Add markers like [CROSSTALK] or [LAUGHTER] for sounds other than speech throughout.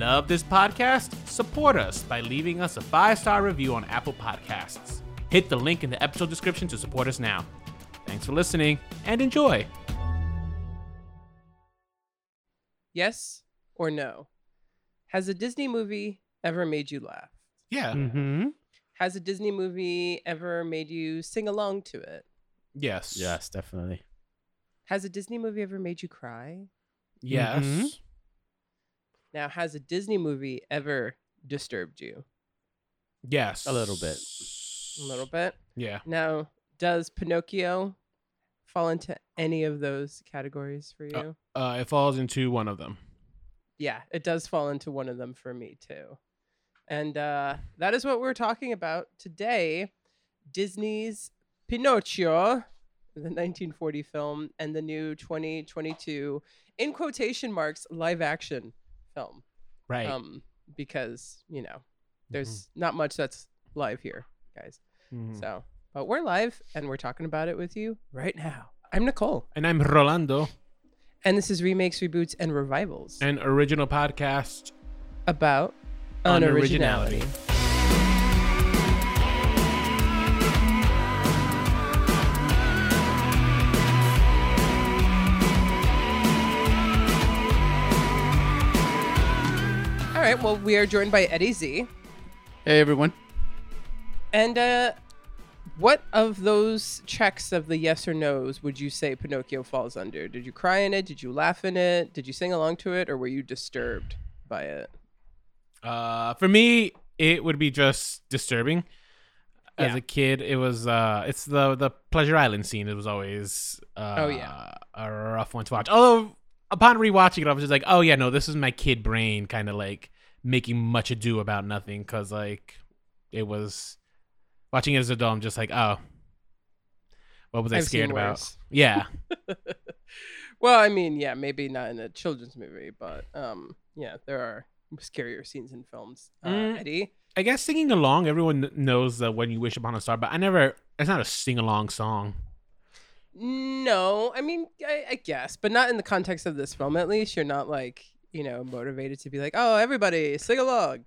Love this podcast? Support us by leaving us a five star review on Apple Podcasts. Hit the link in the episode description to support us now. Thanks for listening and enjoy. Yes or no? Has a Disney movie ever made you laugh? Yeah. Mm-hmm. Has a Disney movie ever made you sing along to it? Yes. Yes, definitely. Has a Disney movie ever made you cry? Yes. Mhm. Now, has a Disney movie ever disturbed you? Yes. A little bit. A little bit. Yeah. Now, does Pinocchio fall into any of those categories for you? Uh, it falls into one of them. yeah, it does fall into one of them for me too. And uh, that is what we're talking about today Disney's Pinocchio, the 1940 film, and the new 2022, in quotation marks, live action film. Right. Um, because, you know, there's Mm-hmm. not much that's live here, guys. Mhm. So, but we're live and we're talking about it with you right now. I'm Nicole, And I'm Rolando, and this is Remakes, Reboots, and Revivals an original podcast. about Unoriginality. unoriginality. Right, well, we are joined by Eddie Z. Hey, everyone. And uh, what of those checks of the yes or no's would you say Pinocchio falls under? Did you cry in it? Did you laugh in it? Did you sing along to it? Or were you disturbed by it? Uh, for me, it would be just disturbing. As Yeah. a kid, it was uh, it's the the Pleasure Island scene. It was always uh, Oh, yeah. a rough one to watch. Although upon rewatching it, I was just like, oh yeah, no, this is my kid brain kind of like making much ado about nothing because like it was watching it as a adult. I'm just like, oh, what was I I've scared about? Yeah, [LAUGHS] Well, I mean, yeah, maybe not in a children's movie, but um, yeah, there are scarier scenes in films. Uh, Mm. Eddie, I guess singing along. Everyone knows that when you wish upon a star, but I never. It's not a sing along song. no, I mean, I, I guess, but not in the context of this film. At least you're not like you know motivated to be like, oh, everybody sing along.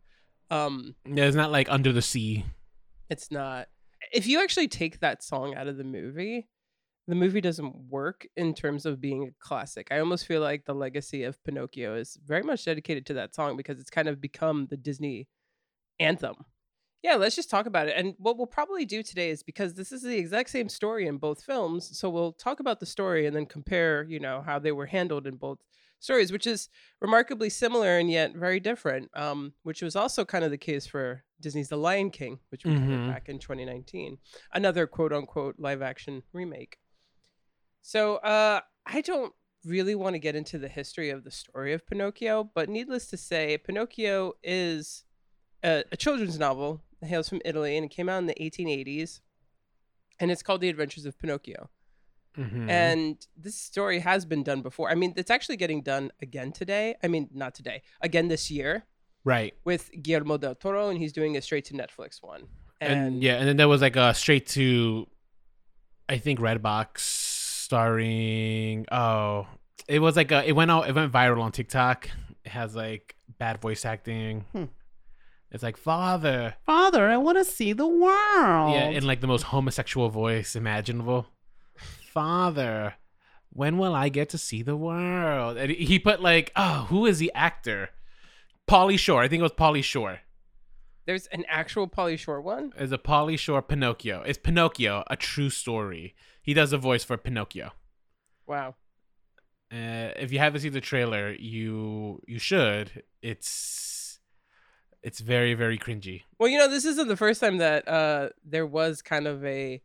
Um, Yeah, it's not like Under the Sea. it's not. If you actually take that song out of the movie, the movie doesn't work in terms of being a classic. I almost feel like the legacy of Pinocchio is very much dedicated to that song because it's kind of become the Disney anthem. Yeah, let's just talk about it. And what we'll probably do today is because this is the exact same story in both films, so we'll talk about the story and then compare, you know, how they were handled in both stories, which is remarkably similar and yet very different. Um, which was also kind of the case for Disney's The Lion King, which we covered Mhm. back in 2019, another quote unquote live action remake. So uh, I don't really want to get into the history of the story of Pinocchio, but needless to say, Pinocchio is a, a children's novel. It hails from Italy and it came out in the 1880s. And it's called The Adventures of Pinocchio. Mhm. And this story has been done before. I mean, it's actually getting done again today. I mean, not today, again this year right, with Guillermo del Toro, and he's doing a straight to Netflix one. and, yeah, and then there was like a straight to, I think Redbox starring. Oh, it was like a. It went out. It went viral on TikTok. It has like bad voice acting. Hmm. It's like father, Father, I want to see the world. yeah, in like the most homosexual voice imaginable. Father, when will I get to see the world? And he put like, oh, who is the actor? Pauly Shore. I think it was Pauly Shore. There's an actual Pauly Shore one. is a Pauly Shore Pinocchio. It's Pinocchio, a true story. He does a voice for Pinocchio. Wow. Uh, if you haven't seen the trailer, you you should. It's it's very very cringy. Well, you know, this isn't the first time that uh, there was kind of a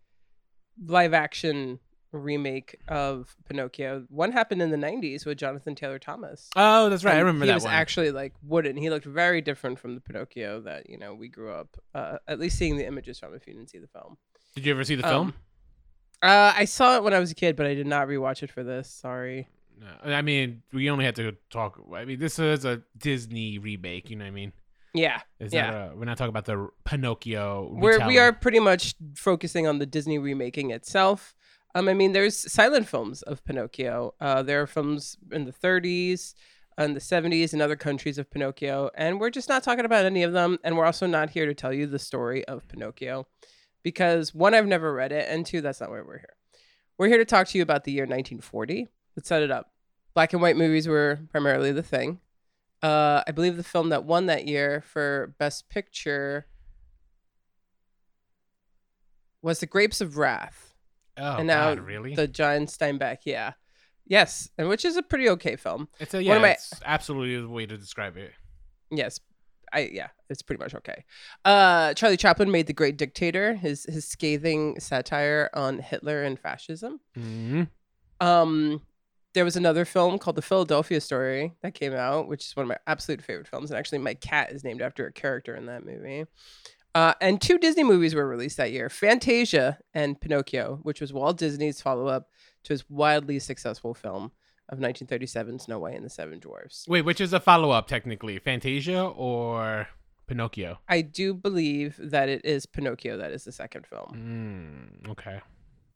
live action remake of Pinocchio. One happened in the 90s with Jonathan Taylor Thomas. Oh, that's right. I And remember he that was one. actually like wooden. He looked very different from the Pinocchio that, you know, we grew up uh, at least seeing the images from if you didn't see the film. Did you ever see the film? Um, Uh, I saw it when I was a kid, but I did not rewatch it for this. Sorry. No. I mean, we only had to talk. I mean, this is a Disney remake. You know what I mean? Yeah. It's Yeah. not a, we're not talking about the Pinocchio. We're, we are pretty much focusing on the Disney remaking itself. Um, I mean, there's silent films of Pinocchio. Uh, there are films in the 30s. and the 70s and other countries of Pinocchio. And we're just not talking about any of them. And we're also not here to tell you the story of Pinocchio because one, I've never read it. And two, that's not why we're here. We're here to talk to you about the year 1940. Let's set it up. Black and white movies were primarily the thing. Uh, I believe the film that won that year for Best Picture was The Grapes of Wrath. Oh, and now God, really? The John Steinbeck, yeah. Yes, and which is a pretty okay film. it's a one yeah, of my- it's absolutely the way to describe it. Yes. I yeah, it's pretty much okay. Uh Charlie Chaplin made The Great Dictator, his his scathing satire on Hitler and fascism. hmm Um there was another film called The Philadelphia Story that came out, which is one of my absolute favorite films. And actually, my cat is named after a character in that movie. Uh, and two Disney movies were released that year Fantasia and Pinocchio, which was Walt Disney's follow up to his wildly successful film of 1937, Snow White and the Seven Dwarfs. Wait, which is a follow up technically? Fantasia or Pinocchio? I do believe that it is Pinocchio that is the second film. Mm, okay.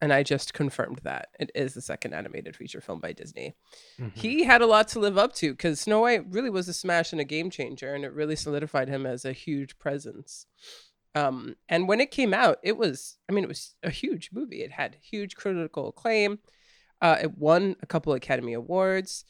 And I just confirmed that. It is the second animated feature film by Disney. Mhm. he had a lot to live up to because Snow White really was a smash and a game changer, and it really solidified him as a huge presence. Um, and when it came out, it was, I mean, it was a huge movie. It had huge critical acclaim. Uh, it won a couple Academy Awards.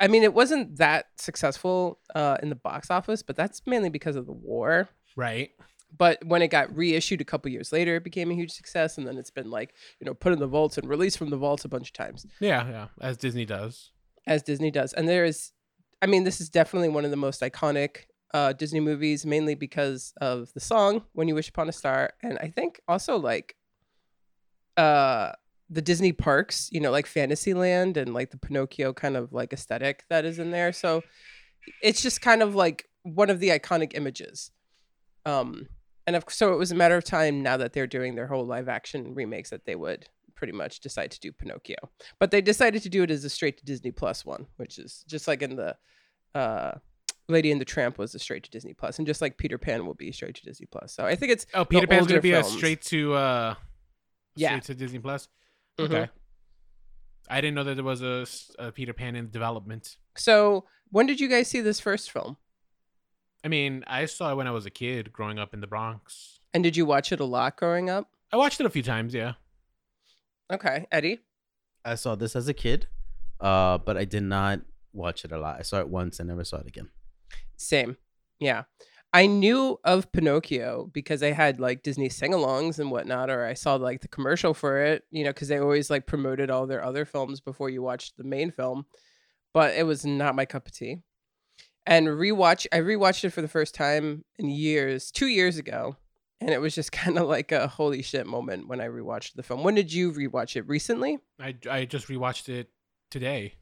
I mean, it wasn't that successful uh, in the box office, but that's mainly because of the war. right. But when it got reissued a couple years later, it became a huge success, and then it's been like, you know, put in the vaults and released from the vaults a bunch of times Yeah, yeah. As Disney does. as Disney does. And there is, I mean, this is definitely one of the most iconic uh, Disney movies, mainly because of the song "When You Wish Upon a Star," and I think also like uh, the Disney parks, you know, like Fantasyland and like the Pinocchio kind of like aesthetic that is in there. So it's just kind of like one of the iconic images. Um, and of, so it was a matter of time now that they're doing their whole live action remakes that they would pretty much decide to do Pinocchio but they decided to do it as a straight to Disney Plus one, which is just like in the uh, Lady and the Tramp was a straight to Disney Plus, and just like Peter Pan will be straight to Disney Plus. So I think it's Oh, Peter Pan's older gonna be a straight to uh Yeah. straight to Disney Plus. Mhm. Okay. I didn't know that there was a Peter Pan in development. So when did you guys see this first film? I mean, I saw it when I was a kid growing up in the Bronx. And did you watch it a lot growing up? I watched it a few times, yeah. Okay, Eddie. I saw this as a kid, uh, but I did not watch it a lot. I saw it once and never saw it again. Same. Yeah. I knew of Pinocchio because I had like Disney sing-alongs and whatnot, or I saw like the commercial for it, you know, because they always like promoted all their other films before you watched the main film. But it was not my cup of tea. And rewatch, I rewatched it for the first time in years, two years ago, and it was just [LAUGHS] kind of like a holy shit moment when I rewatched the film. When did you rewatch it? Recently? I, I just rewatched it today.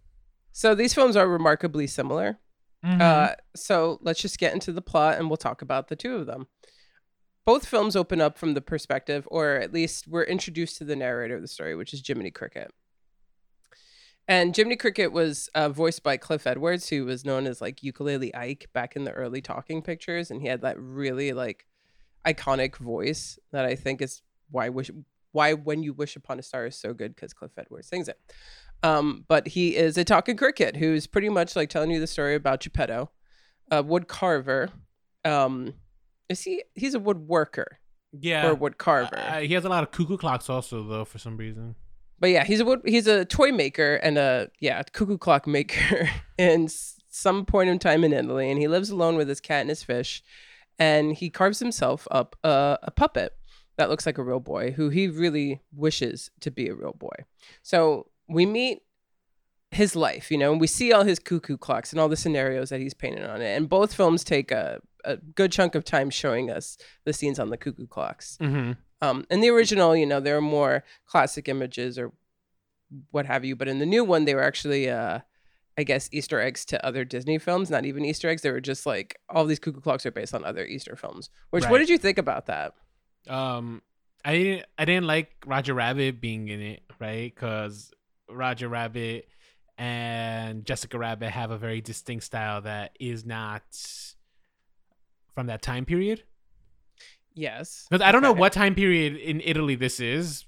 So these films are remarkably similar. Mm-hmm. Uh, so let's just get into the plot and we'll talk about the two of them. Both films open up from the perspective, or at least we're introduced to the narrator of the story, which is Jiminy Cricket. And Jiminy Cricket was uh, voiced by Cliff Edwards, who was known as like Ukulele Ike back in the early talking pictures, and he had that really like iconic voice that I think is why wish why when you wish upon a star is so good because Cliff Edwards sings it. Um, but he is a talking cricket who's pretty much like telling you the story about Geppetto, a wood carver. Um, is he? He's a woodworker yeah. or a wood carver. Uh, he has a lot of cuckoo clocks also, though, for some reason. but yeah, he's a wood. He's a toy maker and a yeah cuckoo clock maker [LAUGHS] in some point in time in Italy, and he lives alone with his cat and his fish, and he carves himself up a, a puppet that looks like a real boy who he really wishes to be a real boy. So we meet his life, you know, and we see all his cuckoo clocks and all the scenarios that he's painted on it. And both films take a, a good chunk of time showing us the scenes on the cuckoo clocks. Mm-hmm. Um, in the original, you know, there are more classic images or what have you, but in the new one, they were actually, uh, I guess, Easter eggs to other Disney films. Not even Easter eggs; they were just like all these cuckoo clocks are based on other Easter films. Which, what did you think about that? Um, I didn't I didn't like Roger Rabbit being in it, right? Because Roger Rabbit and Jessica Rabbit have a very distinct style that is not from that time period. Yes, Because I don't know what time period in Italy this is,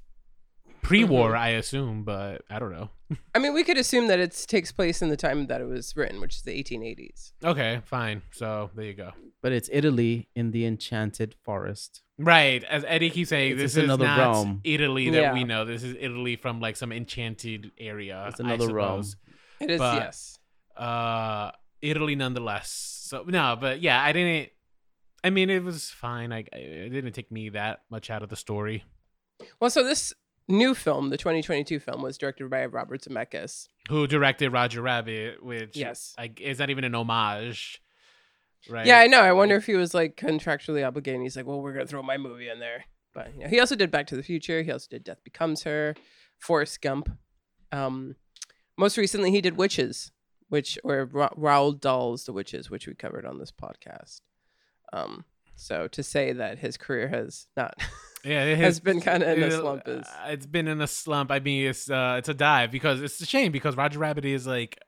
pre-war, Mhm. I assume, but I don't know. [LAUGHS] I mean, we could assume that it takes place in the time that it was written, which is the 1880s. Okay, fine. So there you go. But it's Italy in the enchanted forest. Right, as Eddie keeps saying, It's this is another not realm. Italy that we know. This is Italy from like some enchanted area. It's another realm. It is, But- yes. uh Italy nonetheless. So no, but yeah, I didn't I mean it was fine. I it didn't take me that much out of the story. Well, so this new film, the 2022 film, was directed by Robert Zemeckis. Who directed Roger Rabbit, which Yes. I, is that even an homage. Right. Yeah, I know. I wonder if he was like contractually obligated. He's like, well, we're gonna throw my movie in there. But you know, he also did Back to the Future. He also did Death Becomes Her, Forrest Gump. Um, most recently, he did Witches, which or Ra- Roald Dahl's The Witches, which we covered on this podcast. Um, so to say that his career has not [LAUGHS] Yeah, it has been kind of in a slump is uh, it's been in a slump. I mean, it's uh, it's a dive because it's a shame because Roger Rabbit is like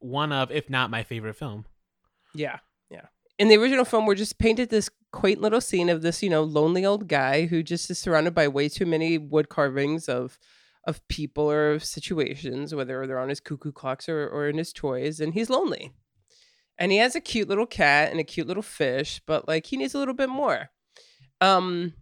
one of, if not my favorite film. Yeah, yeah. In the original film, we're just painted this quaint little scene of this, you know, lonely old guy who just is surrounded by way too many wood carvings of of people or of situations, whether they're on his cuckoo clocks or, or in his toys, and he's lonely. And he has a cute little cat and a cute little fish, but like he needs a little bit more. Um,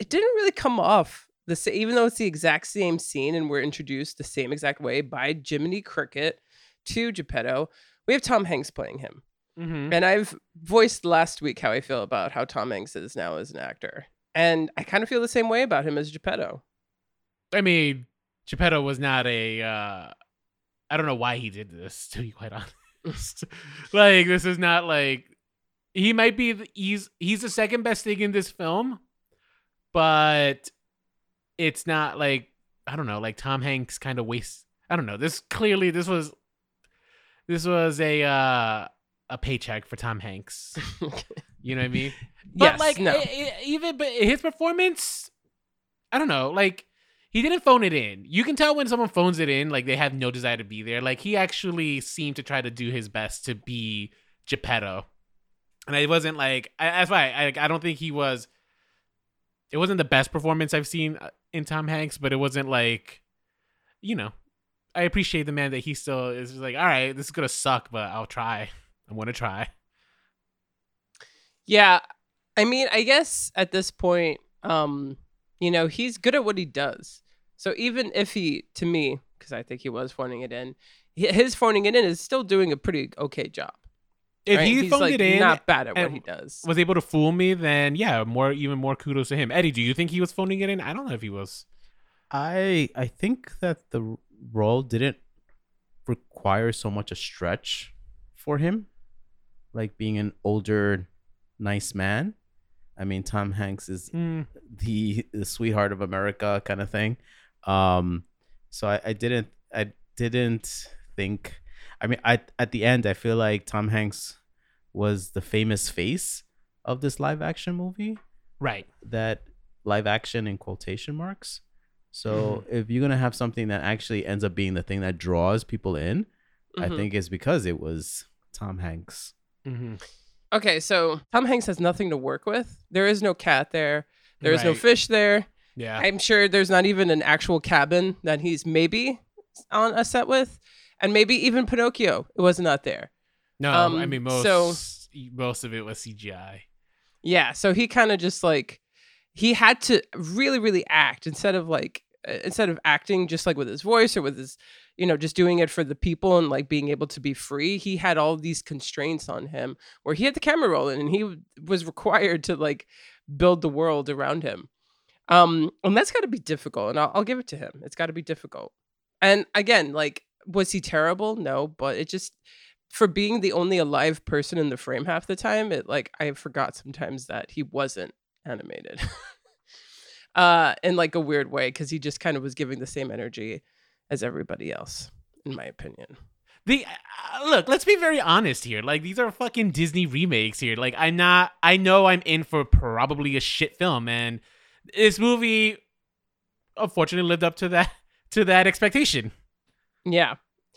it didn't really come off the same, even though it's the exact same scene and we're introduced the same exact way by Jiminy Cricket to Geppetto. We have Tom Hanks playing him. Mm-hmm. And I've voiced last week how I feel about how Tom Hanks is now as an actor. And I kind of feel the same way about him as Geppetto. I mean, Geppetto was not a. Uh, I don't know why he did this. To be quite [LAUGHS] honest, like this is not like he might be. The, he's he's the second best thing in this film, but it's not like I don't know. Like Tom Hanks kind of wastes. I don't know. This clearly this was this was a uh, a paycheck for Tom Hanks. [LAUGHS] You know what I mean? [LAUGHS] But yes, like no. e- e- even but his performance, I don't know. Like he didn't phone it in. You can tell when someone phones it in, like they have no desire to be there. Like he actually seemed to try to do his best to be Geppetto, and it wasn't like I, that's why I I don't think he was. It wasn't the best performance I've seen uh, in Tom Hanks, but it wasn't like, you know, I appreciate the man that he still is like, all right, this is gonna suck, but I'll try. I'm gonna try. yeah. I mean, I guess at this point, um, you know, he's good at what he does. So even if he, to me, because I think he was phoning it in, his phoning it in is still doing a pretty okay job. If right? he He's phoned like it in, not bad at what he does. was able to fool me, then yeah, more even more kudos to him. Eddie, do you think he was phoning it in? I don't know if he was. I I think that the role didn't require so much a stretch for him, like being an older, nice man. I mean, Tom Hanks is Mm, the, the sweetheart of America kind of thing. Um, so I, I didn't I didn't think. I mean, I at the end I feel like Tom Hanks was the famous face of this live action movie. right. That live action in quotation marks. So if you're gonna have something that actually ends up being the thing that draws people in, I Mhm. think it's because it was Tom Hanks. hmm Okay, so Tom Hanks has nothing to work with. There is no cat there. There is no fish there. Yeah. I'm sure there's not even an actual cabin that he's maybe on a set with, and maybe even Pinocchio it was not there. no, I um, mean most so- most of it was CGI. Yeah, so he kind of just like he had to really, really act instead of like uh, instead of acting just like with his voice or with his you know just doing it for the people and like being able to be free he had all these constraints on him where he had the camera rolling and he was required to like build the world around him um and that's got to be difficult and I'll, I'll give it to him it's got to be difficult and again like was he terrible no but it just for being the only alive person in the frame half the time it like i forgot sometimes that he wasn't animated [LAUGHS] uh in like a weird way because he just kind of was giving the same energy as everybody else in my opinion The uh, look, let's be very honest here. Like these are fucking Disney remakes here. Like I'm not. I know I'm in for probably a shit film, and this movie, unfortunately, lived up to that [LAUGHS] to that expectation. Yeah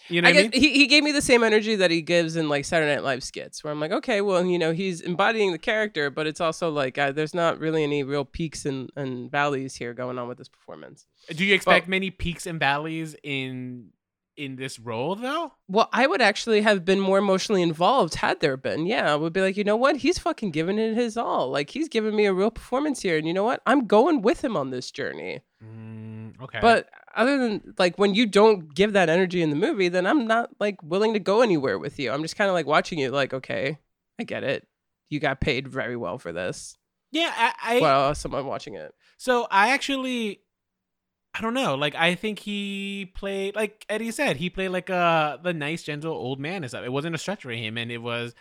You know I what I mean? he, he gave me the same energy that he gives in like Saturday Night Live skits, where I'm like, okay, well, you know, he's embodying the character, but it's also like uh, there's not really any real peaks and, and valleys here going on with this performance. Do you expect many peaks and valleys in in this role though? Well, I would actually have been more emotionally involved had there been. Yeah, I would be like, you know what? He's fucking giving it his all. Like he's giving me a real performance here, and you know what? I'm going with him on this journey. Mm, okay. But other than like when you don't give that energy in the movie, then I'm not like willing to go anywhere with you. I'm just kind of like watching you, like, okay, I get it. You got paid very well for this. yeah, I, I well, someone watching it. So I actually, I don't know. Like I think he played, like Eddie said, he played like a the nice, gentle old man and stuff. It wasn't a stretch for him, and it was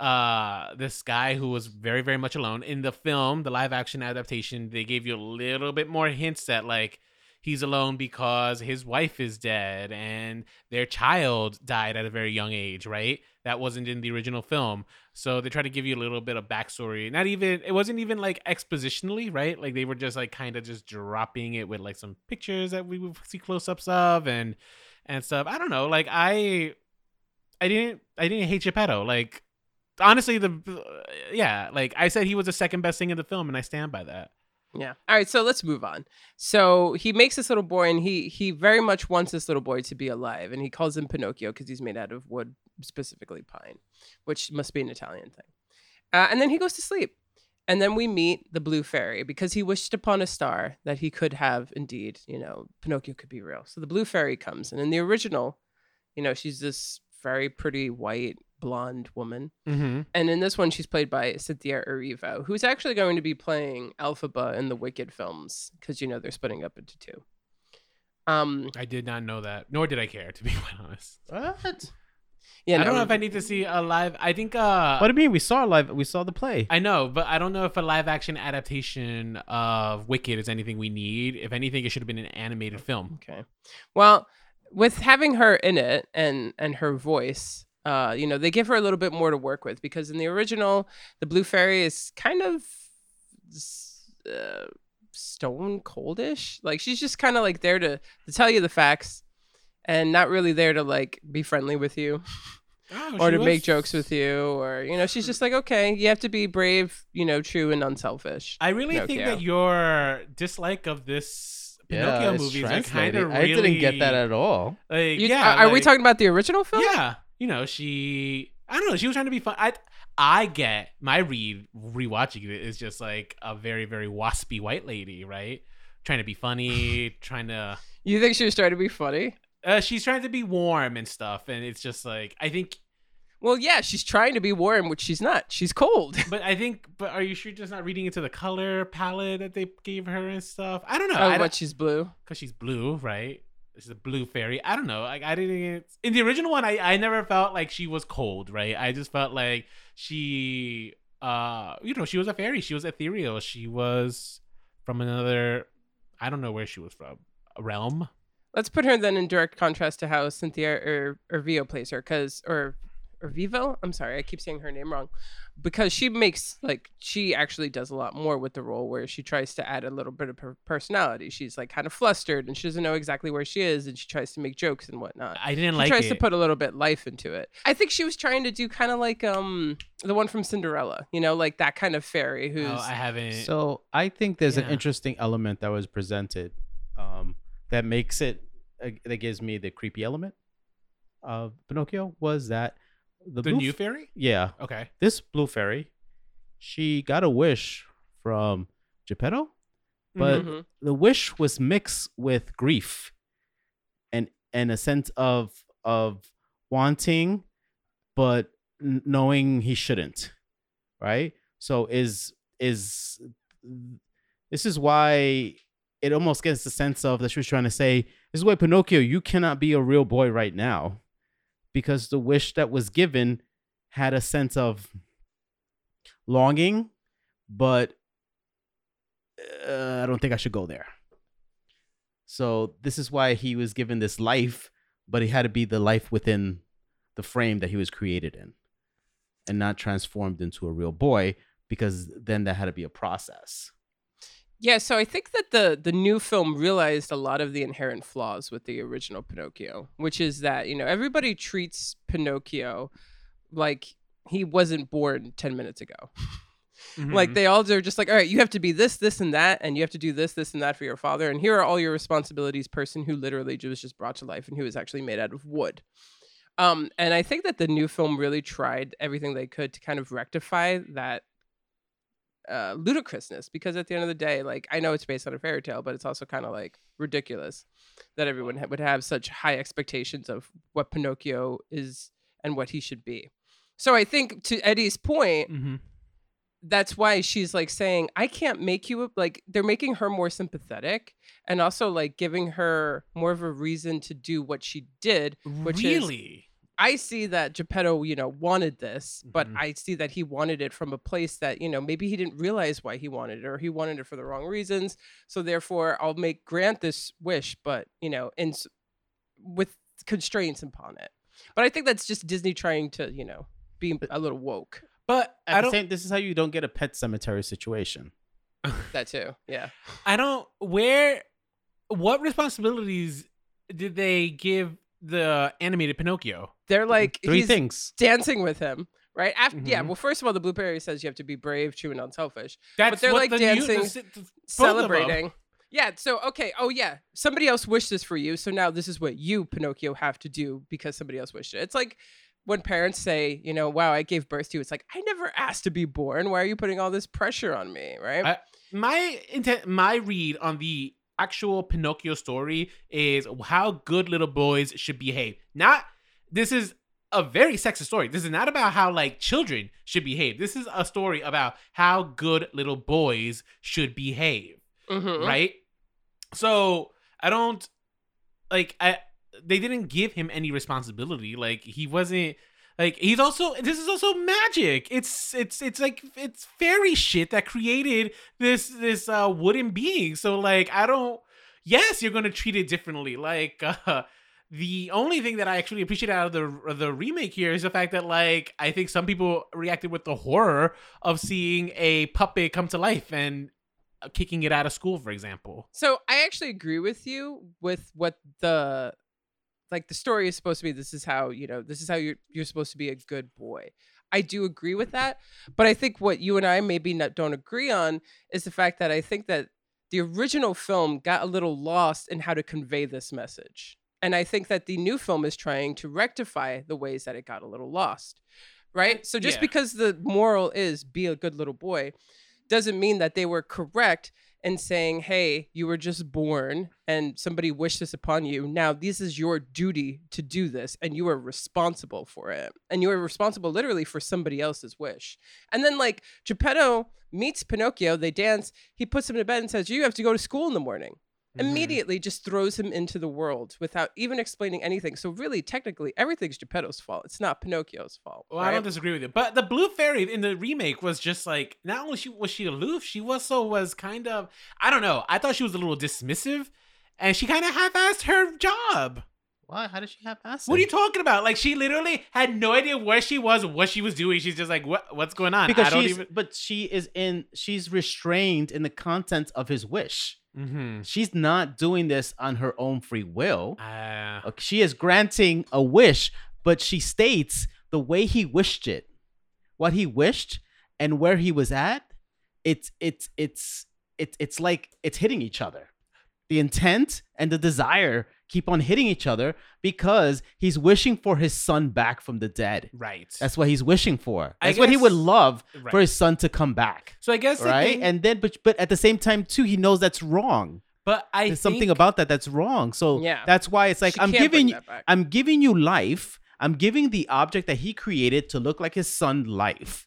uh this guy who was very, very much alone in the film, the live action adaptation. They gave you a little bit more hints that like he's alone because his wife is dead and their child died at a very young age, right? That wasn't in the original film. So they try to give you a little bit of backstory. Not even it wasn't even like expositionally, right? Like they were just like kind of just dropping it with like some pictures that we would see close-ups of and and stuff. I don't know. Like I I didn't I didn't hate Geppetto. Like honestly the uh, yeah, like I said he was the second best thing in the film and I stand by that. Yeah. All right, so let's move on. So he makes this little boy, and he he very much wants this little boy to be alive, and he calls him Pinocchio because he's made out of wood, specifically pine, which must be an Italian thing. Uh, and then he goes to sleep, and then we meet the blue fairy because he wished upon a star that he could have indeed, you know, Pinocchio could be real. So the blue fairy comes, and in the original, you know, she's this very pretty white blonde woman. Mm-hmm. And in this one, she's played by Cynthia Erivo, who's actually going to be playing Elphaba in the Wicked films because you know they're splitting up into two. Um, I did not know that, nor did I care to be quite [LAUGHS] honest. What? yeah, I don't no, know if I need to see a live. I think. uh What do you mean? We saw a live. We saw the play. I know, but I don't know if a live action adaptation of Wicked is anything we need. If anything, it should have been an animated film. Okay, well, with having her in it and and her voice, uh, you know, they give her a little bit more to work with because in the original, the Blue Fairy is kind of uh, stone coldish. Like she's just kind of like there to to tell you the facts. And not really there to like be friendly with you. Oh, [LAUGHS] or to make jokes with you or you know she's just like okay you have to be brave you know true and unselfish I really think that your dislike of this Pinocchio it's movies are kind of really. I didn't get that at all. Like, You- yeah, are, are we talking about the original film Yeah, you know, she. I don't know. She was trying to be fun. I I get my read rewatching it is just like a very very waspy white lady, right? Trying to be funny, [LAUGHS] trying to. you think she was trying to be funny Uh, she's trying to be warm and stuff, and it's just like I think. Well yeah she's trying to be warm which she's not she's cold [LAUGHS] But I think. But are you sure just not reading into the color palette that they gave her and stuff? I don't know. oh I but she's blue because she's blue, right? She's a blue fairy. I don't know. Like I didn't. In the original one, I I never felt like she was cold, right? I just felt like she, uh, you know, she was a fairy. She was ethereal. She was from another. I don't know where she was from. A realm. let's put her then in direct contrast to how cynthia or or vio plays her because or or vivo i'm sorry i keep saying her name wrong because she makes like she actually does a lot more with the role where she tries to add a little bit of her personality she's like kind of flustered and she doesn't know exactly where she is and she tries to make jokes and whatnot I didn't like. she like tries it. to put a little bit life into it. I think she was trying to do kind of like um the one from Cinderella, you know, like that kind of fairy who's oh, I haven't. So I think there's an interesting element that was presented um, that makes it uh, that gives me the creepy element of Pinocchio was that the, the blue new fairy. yeah Okay. this blue fairy she got a wish from Geppetto but Mhm. the wish was mixed with grief and and a sense of of wanting but knowing he shouldn't right so is is this is why it almost gets the sense of that she was trying to say this is why pinocchio you cannot be a real boy right now because the wish that was given had a sense of longing but uh, I don't think I should go there. So this is why he was given this life, but he had to be the life within the frame that he was created in, and not transformed into a real boy, because then that had to be a process. Yeah, so I think that the the new film realized a lot of the inherent flaws with the original Pinocchio, which is that, you know, everybody treats Pinocchio like he wasn't born 10 minutes ago. [LAUGHS] Like Mhm. they all are just like, all right, you have to be this, this, and that, and you have to do this, this, and that for your father, and here are all your responsibilities. Person who literally was just brought to life and who is actually made out of wood. Um, and I think that the new film really tried everything they could to kind of rectify that uh, ludicrousness, because at the end of the day, like I know it's based on a fairy tale, but it's also kind of like ridiculous that everyone ha- would have such high expectations of what Pinocchio is and what he should be. So I think to Eddie's point, Mhm. that's why she's like saying i can't make you a-" like they're making her more sympathetic and also like giving her more of a reason to do what she did which is- really? I see that geppetto you know wanted this but Mhm. i see that he wanted it from a place that you know maybe he didn't realize why he wanted it or he wanted it for the wrong reasons so therefore i'll make grant this wish but you know in with constraints upon it but i think that's just disney trying to you know be a little woke But At I don't. same, this is how you don't get a pet cemetery situation. [LAUGHS] that too yeah I don't. Where? What responsibilities did they give the animated Pinocchio? they're like Three he's things. dancing with him, right? After yeah, Mhm. well, first of all, the blue fairy says you have to be brave, true, and unselfish, That's they're, what like, the new- dancing, the the- both of them. celebrating. Yeah. So okay. Oh yeah. Somebody else wished this for you, so now this is what you, Pinocchio, have to do because somebody else wished it. It's like when parents say, you know, "Wow, I gave birth to you." It's like I never asked to be born. Why are you putting all this pressure on me? Right? I- my intent my read on the actual pinocchio story is how good little boys should behave. Not this is a very sexist story. This is not about how like children should behave. This is a story about how good little boys should behave Mhm. right? So i don't like i they didn't give him any responsibility. Like he wasn't like he's also this is also magic. It's it's it's like it's fairy shit that created this this uh wooden being. So like i don't yes you're gonna treat it differently. Like [LAUGHS] uh the only thing that I actually appreciate out of the the remake here is the fact that like I think some people reacted with the horror of seeing a puppet come to life and uh, kicking it out of school, for example. So I actually agree with you with what the like the story is supposed to be. This is how you know. This is how you're you're supposed to be a good boy. I do agree with that, but I think what you and I maybe not don't agree on is the fact that I think that the original film got a little lost in how to convey this message. And I think that the new film is trying to rectify the ways that it got a little lost. Right? So just Yeah. because the moral is be a good little boy doesn't mean that they were correct in saying, hey, you were just born and somebody wished this upon you. Now, this is your duty to do this, and you are responsible for it. And you are responsible literally for somebody else's wish. And then, like, Geppetto meets Pinocchio, they dance, he puts him to bed and says, You have to go to school in the morning. Mm-hmm. Immediately just throws him into the world without even explaining anything. So, really, technically, everything's Geppetto's fault. It's not Pinocchio's fault. Well, I don't disagree with you, but the blue fairy in the remake was just like not only she was she aloof, she also was kind of I don't know. I thought she was a little dismissive, and she kind of half-assed her job. Why? How did she have acid? What are you talking about? Like she literally had no idea where she was, what she was doing. She's just like, what what's going on? Because I don't she's, even. but she is in. She's restrained in the content of his wish. Mm-hmm. She's not doing this on her own free will. Uh, Okay, She is granting a wish, but she states the way he wished it, what he wished, and where he was at. It's it's it's it's it's like it's hitting each other. The intent and the desire keep on hitting each other because he's wishing for his son back from the dead. right. That's what he's wishing for. I That's what he would love right. for his son to come back. so I guess Right? thing- And then but but at the same time too, he knows that's wrong. but I There's something about that that's wrong. So Yeah. that's why it's like She I'm giving you. I'm giving you life. I'm giving the object that he created to look like his son life.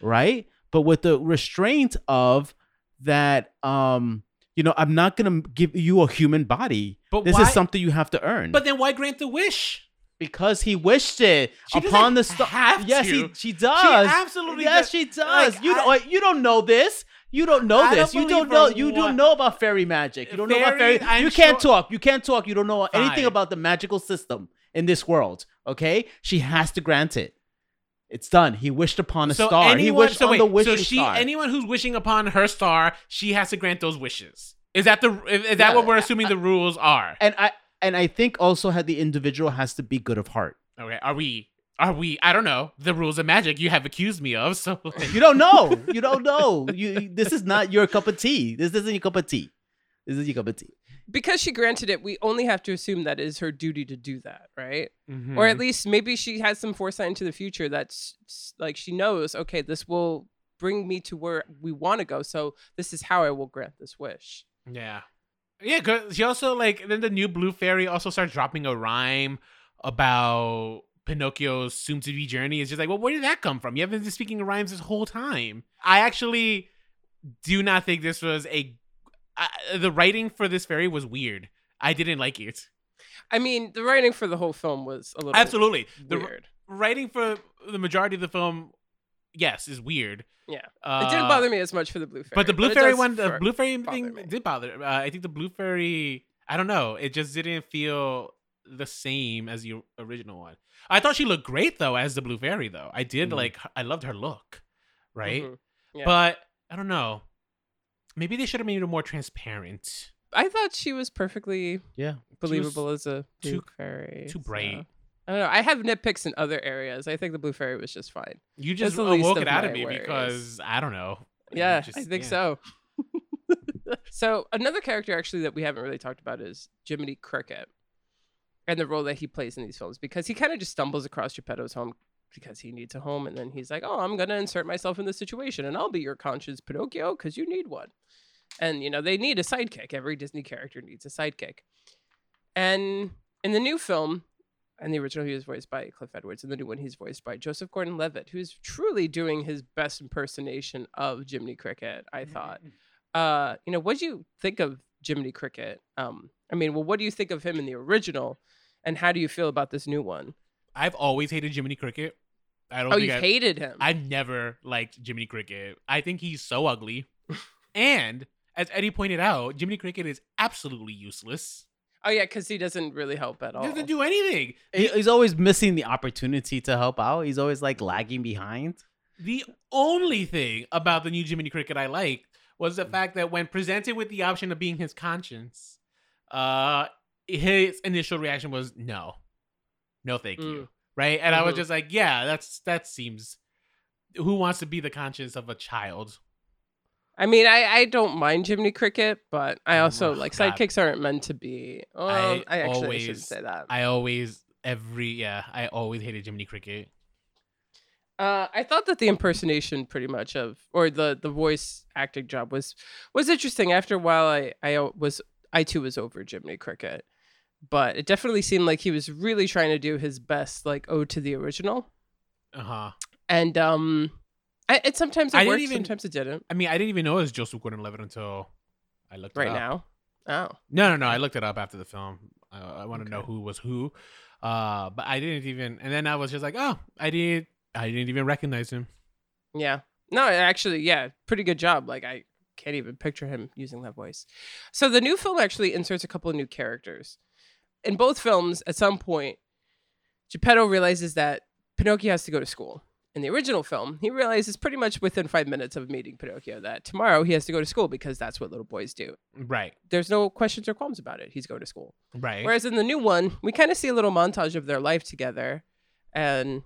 Right? But with the restraint of that um you know, I'm not going to give you a human body. But this why- is something you have to earn. But then why grant the wish? because he wished it She upon the have Yes, he she does. absolutely Yes, does. she does. Like, you I- don't. You don't know this. You don't know I this. don't you don't know. You one- don't know about fairy magic. You don't know about Fairy, fairy. I'm you can't sure- talk. You can't talk. You don't know anything Fine. about the magical system in this world. Okay, she has to grant it. It's done. He wished upon a so star. anyone, he wished so on wait, the wishing so she, star. anyone who's wishing upon her star, she has to grant those wishes. Is that the? Is, that Yeah. what we're assuming the rules are? and I and I think also had the individual has to be good of heart. Okay, are we? Are we? I don't know the rules of magic. You have accused me of. So [LAUGHS] You don't know. you don't know. You this is not your cup of tea. This isn't your cup of tea. This is your cup of tea. Because she granted it, we only have to assume that is her duty to do that, right? Mhm. Or at least maybe she has some foresight into the future that's like she knows, okay, this will bring me to where we want to go. So this is how I will grant this wish. Yeah. Yeah, cause she also like then the new blue fairy also starts dropping a rhyme about Pinocchio's soon to be journey. It's just like, well, where did that come from? You haven't been speaking rhymes this whole time. I actually do not think this was a uh, the writing for this fairy was weird. I didn't like it. I mean, the writing for the whole film was a little Absolutely. The weird. writing for the majority of the film yes, is weird. Yeah. Uh, it didn't bother me as much for the blue fairy. But the blue it fairy one, the blue fairy thing me. did bother. Uh, I think the blue fairy, I don't know, it just didn't feel the same as the original one. I thought she looked great though as the blue fairy though. I did Mhm. like, I loved her look, right? Mhm. Yeah. But I don't know. Maybe they should have made her more transparent. I thought she was perfectly Yeah. believable as a blue too- fairy. too so- bright. I don't know. I have nitpicks in other areas. I think the blue fairy was just fine. You just the awoke it out of me worries. because I don't know. Yeah, just- I think yeah. so. [LAUGHS] so another character actually that we haven't really talked about is Jiminy Cricket and the role that he plays in these films because he kind of just stumbles across Geppetto's home because he needs a home and then he's like, "Oh, I'm going to insert myself in this situation and I'll be your conscience Pinocchio cuz you need one." And you know, they need a sidekick. Every Disney character needs a sidekick. And in the new film, and the original he was voiced by Cliff Edwards, and the new one he's voiced by Joseph Gordon-Levitt, who's truly doing his best impersonation of Jiminy Cricket. I thought. Uh, you know, what do you think of Jiminy Cricket? Um, I mean, well, what do you think of him in the original, and how do you feel about this new one? I've always hated Jiminy Cricket. I don't Oh, think you I've, hated him. I've never liked Jiminy Cricket. I think he's so ugly. [LAUGHS] and as Eddie pointed out, Jiminy Cricket is absolutely useless. oh yeah, because he doesn't really help at all. He doesn't do anything. He- He's always missing the opportunity to help out. He's always like lagging behind. The only thing about the new Jiminy Cricket I liked was Mm. the fact that when presented with the option of being his conscience, uh, his initial reaction was no, no, thank you, Mm. right? And I was Mhm. just like, yeah, that's that seems. Who wants to be the conscience of a child? I mean, I, I don't mind Jiminy Cricket, but I also Oh, like God. sidekicks aren't meant to be. Um, I I, actually I shouldn't always- say that. I always every yeah, I always hated Jiminy Cricket. Uh, I thought that the impersonation, pretty much of, or the the voice acting job was was interesting. After a while, I I was I too was over Jiminy Cricket, but it definitely seemed like he was really trying to do his best, like ode to the original. Uh huh. And um, I, it sometimes it I didn't worked, even- sometimes it didn't. I mean, I didn't even know it was Joseph Gordon-Levitt until I looked it Right now, oh, No, no, no. I looked it up after the film. I, I want to know who was who. Uh, but I didn't even. And then I was just like, oh, I didn't, I didn't even recognize him. yeah, no, actually, yeah, pretty good job. Like I can't even picture him using that voice. So the new film actually inserts a couple of new characters. In both films, at some point, Geppetto realizes that Pinocchio has to go to school. In the original film, he realizes pretty much within five minutes of meeting Pinocchio that tomorrow he has to go to school because that's what little boys do. Right. There's no questions or qualms about it. He's going to school. Right. Whereas in the new one, we kind of see a little montage of their life together and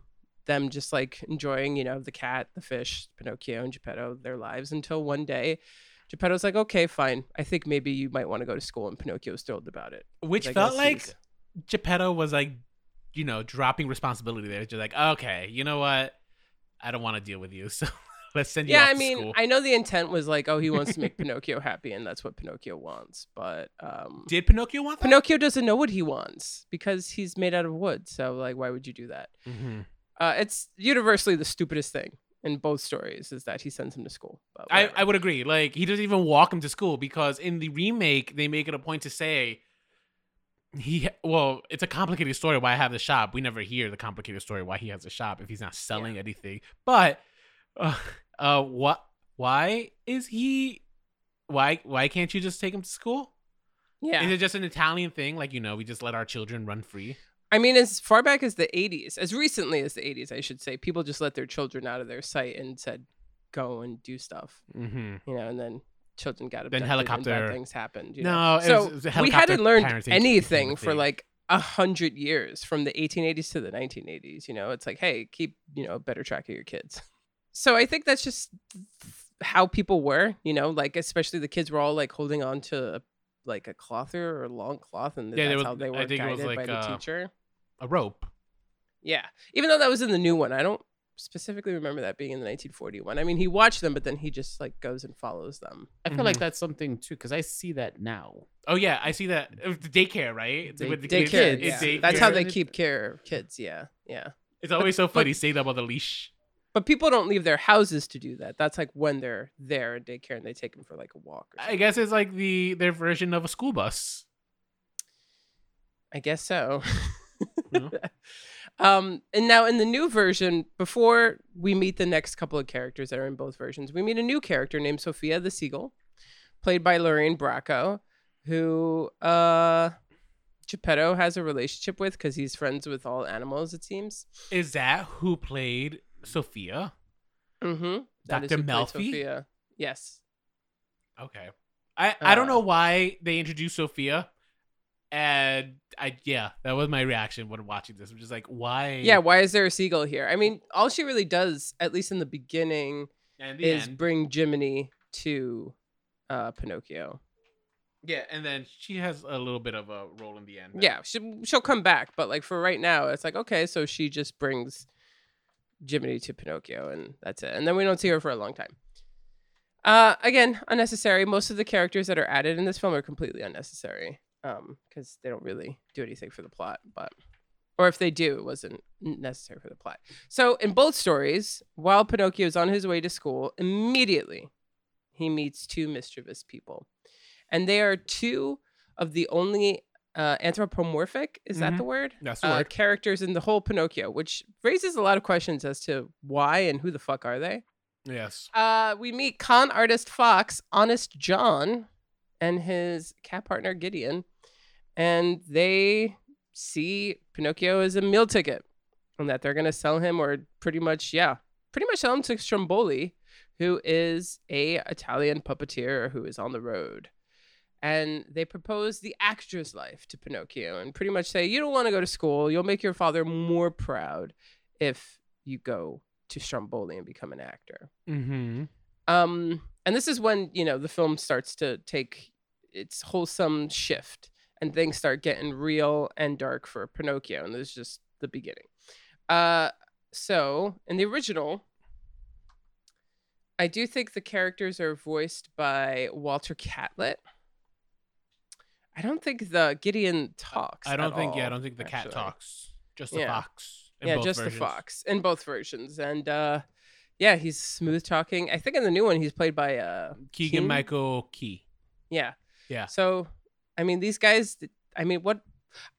them just like enjoying, you know, the cat, the fish, Pinocchio, and Geppetto, their lives until one day Geppetto's like, okay, fine. I think maybe you might want to go to school. And Pinocchio's thrilled about it. Which felt like Geppetto was like, you know, dropping responsibility there. Just like, okay, you know what? I don't want to deal with you, [LAUGHS] so let's send you. yeah, off I to mean, school. I know the intent was like, oh, he wants to make [LAUGHS] Pinocchio happy, and that's what Pinocchio wants. But um, did Pinocchio want that? Pinocchio doesn't know what he wants because he's made out of wood. So, like, why would you do that? hmm Uh, it's universally the stupidest thing in both stories is that he sends him to school. I. I would agree. Like he doesn't even walk him to school because in the remake they make it a point to say he well it's a complicated story why I have the shop. We never hear the complicated story why he has a shop if he's not selling anything. But [LAUGHS] uh, uh what why is he why why can't you just take him to school? yeah. Is it just an Italian thing like you know we just let our children run free? I mean, as far back as the 80s, as recently as the 80s, I should say, people just let their children out of their sight and said, "Go and do stuff," Mm-hmm. you know, and then children got Then abducted and helicopter- bad things happened. You know? No, so was, it was a we hadn't learned anything for like a hundred years from the 1880s to the 1980s. You know, it's like, hey, keep you know better track of your kids. So I think that's just how people were. You know, like especially the kids were all like holding on to like a clother or a long cloth, and Yeah, that's was- how they I were think it was guided by like, the uh, teacher. a rope. Yeah, even though that was in the new one, I don't specifically remember that being in the 1941. I mean, he watched them, but then he just like goes and follows them. I feel like Mhm. that's something too, because I see that now. Oh yeah, I see that. It was the daycare, right? Day- with the Daycare, kids. kids, yeah. It's that's how they keep care of kids. Yeah, yeah. It's always so but- funny seeing them on the leash. But people don't leave their houses to do that. That's like when they're there in daycare and they take them for like a walk. Or I guess it's like the their version of a school bus. I guess so. Yeah. [LAUGHS] um, and now in the new version, before we meet the next couple of characters that are in both versions, we meet a new character named Sofia the Seagull, played by Lorraine Bracco, who uh, Geppetto has a relationship with because he's friends with all animals. It seems. Is that who played Sofia? Mm-hmm. Dr. Melfi? Sofia. Yes. Okay. I, I don't Uh, know why they introduced Sofia. And I yeah, that was my reaction when watching this. I'm just like, why? Yeah. Why is there a seagull here? I mean, all she really does, at least in the beginning, And the is end. bring Jiminy to uh, Pinocchio. yeah, and then she has a little bit of a role in the end. Yeah, she, she'll come back, but like for right now, it's like okay, so she just brings Jiminy to Pinocchio, and that's it. And then we don't see her for a long time. Uh, again, unnecessary. Most of the characters that are added in this film are completely unnecessary, um, because they don't really do anything for the plot. But, or if they do, it wasn't necessary for the plot. So in both stories, while Pinocchio is on his way to school, immediately he meets two mischievous people, and they are two of the only uh, anthropomorphic is that Mhm. the word That's the uh, word. characters in the whole pinocchio which raises a lot of questions as to why and who the fuck are they Yes. uh, we meet con artist fox honest john and his cat partner gideon and they see pinocchio as a meal ticket and that they're going to sell him or pretty much yeah pretty much sell him to stromboli who is a italian puppeteer who is on the road and they propose the actor's life to Pinocchio and pretty much say, You don't want to go to school. You'll make your father more proud if you go to Stromboli and become an actor. Mm-hmm. Um, and this is when, you know, the film starts to take its wholesome shift and things start getting real and dark for Pinocchio. And this is just the beginning. Uh, so in the original, I do think the characters are voiced by Walter Catlett. I don't think the Gideon talks. I don't think yeah, I don't think the cat actually. talks. Just the Yeah. fox. in yeah, just versions. the fox in both versions, and uh, yeah, he's smooth talking. I think in the new one he's played by uh, Keegan Keen? Michael Key. Yeah, Yeah. So, I mean, these guys. I mean, what?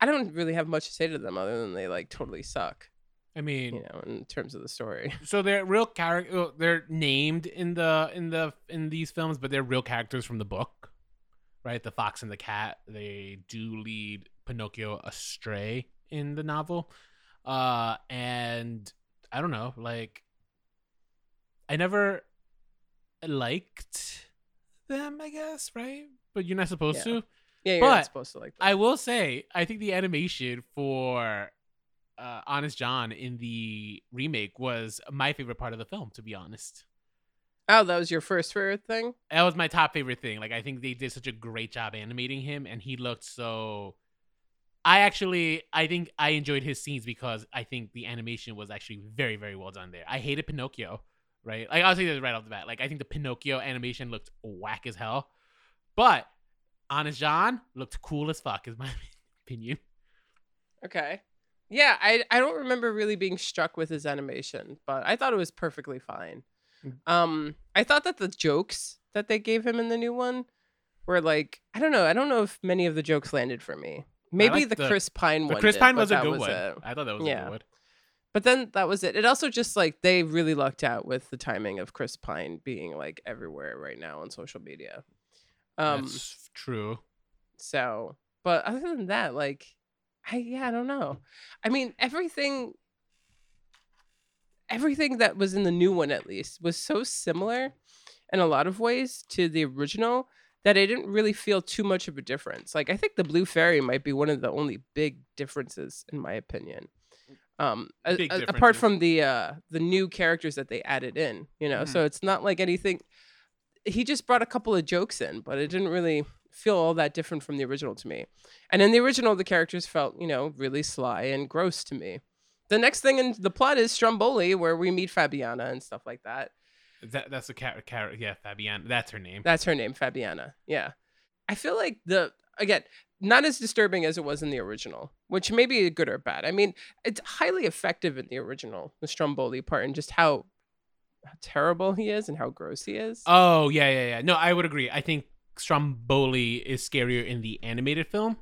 I don't really have much to say to them other than they like totally suck. I mean, You know, in terms of the story. [LAUGHS] so they're real character. They're named in the in the in these films, but they're real characters from the book, right? The fox and the cat. They do lead Pinocchio astray in the novel, uh, and I don't know, like I never liked them. I guess, right? But you're not supposed Yeah. to. Yeah, you're But not supposed to like. Them. I will say, I think the animation for uh, Honest John in the remake was my favorite part of the film. To be honest, oh, that was your first favorite thing. that was my top favorite thing. Like, I think they did such a great job animating him, and he looked so. I actually, I think I enjoyed his scenes because I think the animation was actually very, very well done there. I hated Pinocchio, right? Like I'll say this right off the bat. Like I think the Pinocchio animation looked whack as hell, but Honest John looked cool as fuck. Is my [LAUGHS] opinion. Okay. Yeah, I I don't remember really being struck with his animation, but I thought it was perfectly fine. Mm. Um, I thought that the jokes that they gave him in the new one were like I don't know. I don't know if many of the jokes landed for me. Maybe the, the- Chris Pine The one. Chris did, Pine was a good one. it. I thought that was a good one. But then that was it. It also just like they really lucked out with the timing of Chris Pine being like everywhere right now on social media. Um, That's true. so, but other than that, like, I yeah, I don't know. I mean, everything everything that was in the new one at least was so similar in a lot of ways to the original that I didn't really feel too much of a difference. Like I think the Blue Fairy might be one of the only big differences in my opinion. Um, a- a- apart from the uh the new characters that they added in, you know, Mhm. so it's not like anything. He just brought a couple of jokes in, but it didn't really feel all that different from the original to me. And in the original, the characters felt, you know, really sly and gross to me. The next thing in the plot is Stromboli, where we meet Fabiana and stuff like that. That that's a character. Car- yeah, Fabiana. That's her name. That's her name, Fabiana. Yeah. I feel like the, again, not as disturbing as it was in the original, which may be good or bad. I mean, it's highly effective in the original, the Stromboli part, and just how, how terrible he is and how gross he is. Oh yeah, yeah, yeah. No, I would agree. I think Stromboli is scarier in the animated film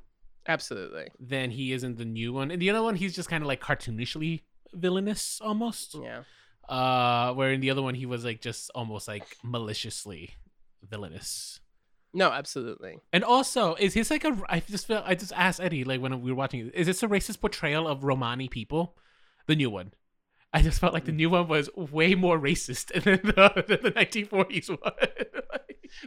Absolutely. than he is in the new one. In the other one, he's just kind of like cartoonishly villainous almost. Yeah. Uh, where in the other one, he was like just almost like maliciously villainous. No, absolutely. And also, is his like a? I just feel I just asked Eddie like when we were watching. Is this a racist portrayal of Romani people? The new one. I just felt like the new one was way more racist [LAUGHS] than the, than the 1940s one. [LAUGHS] Like-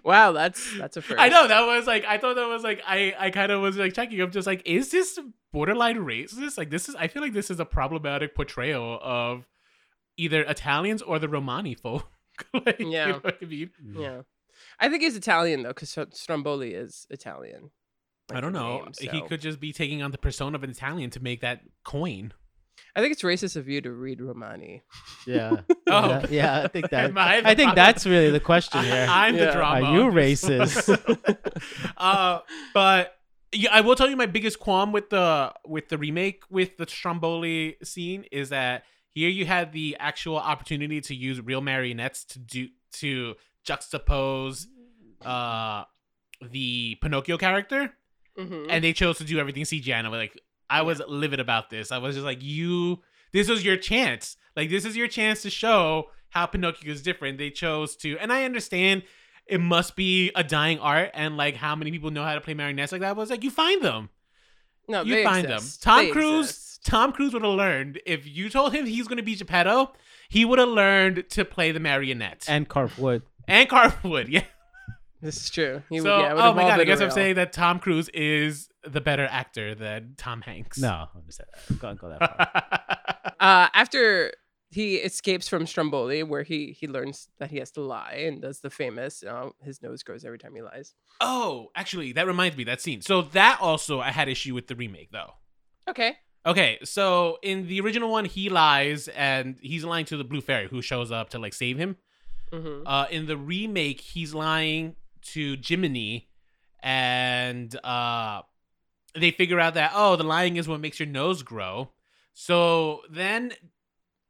Wow, that's that's a first. I know that was like I thought that was like I I kind of was like checking. I'm just like, is this borderline racist? Like this is I feel like this is a problematic portrayal of either Italians or the Romani folk. [LAUGHS] like, Yeah. you know what I mean? Mm. Yeah. I think he's Italian though, because Stromboli is Italian. I don't know. name, He could just be taking on the persona of an Italian to make that coin. I think it's racist of you to read Romani. Yeah. [LAUGHS] Oh. yeah, yeah, I think that. I I think problem? that's really the question here. I, am the drama. Are you on this one. racist? [LAUGHS] uh, but yeah, I will tell you my biggest qualm with the with the remake with the Stromboli scene is that here you had the actual opportunity to use real marionettes to do to juxtapose uh the Pinocchio character Mhm. and they chose to do everything CGI. And I was like, I was livid about this. I was just like, you, this was your chance. Like, this is your chance to show how Pinocchio is different. They chose to, and I understand it must be a dying art, and like how many people know how to play marionettes like that. But it's like you find them, no, you they find exist. them. Tom They Cruise, exist. Tom Cruise would have learned if you told him he's going to be Geppetto, he would have learned to play the marionette and, and carve wood. and carve wood. [LAUGHS] Yeah. This is true. He, So, yeah, oh my god, I guess I'm saying that Tom Cruise is the better actor than Tom Hanks. No, I'm just go, go that far. [LAUGHS] Uh, after he escapes from Stromboli, where he he learns that he has to lie and does the famous, uh, his nose grows every time he lies. oh, actually, that reminds me that scene. So that also I had issue with the remake though. Okay. Okay, so in the original one, he lies and he's lying to the Blue Fairy who shows up to like save him. hmm Uh, in the remake, he's lying to Jiminy, and uh, they figure out that oh, the lying is what makes your nose grow. So then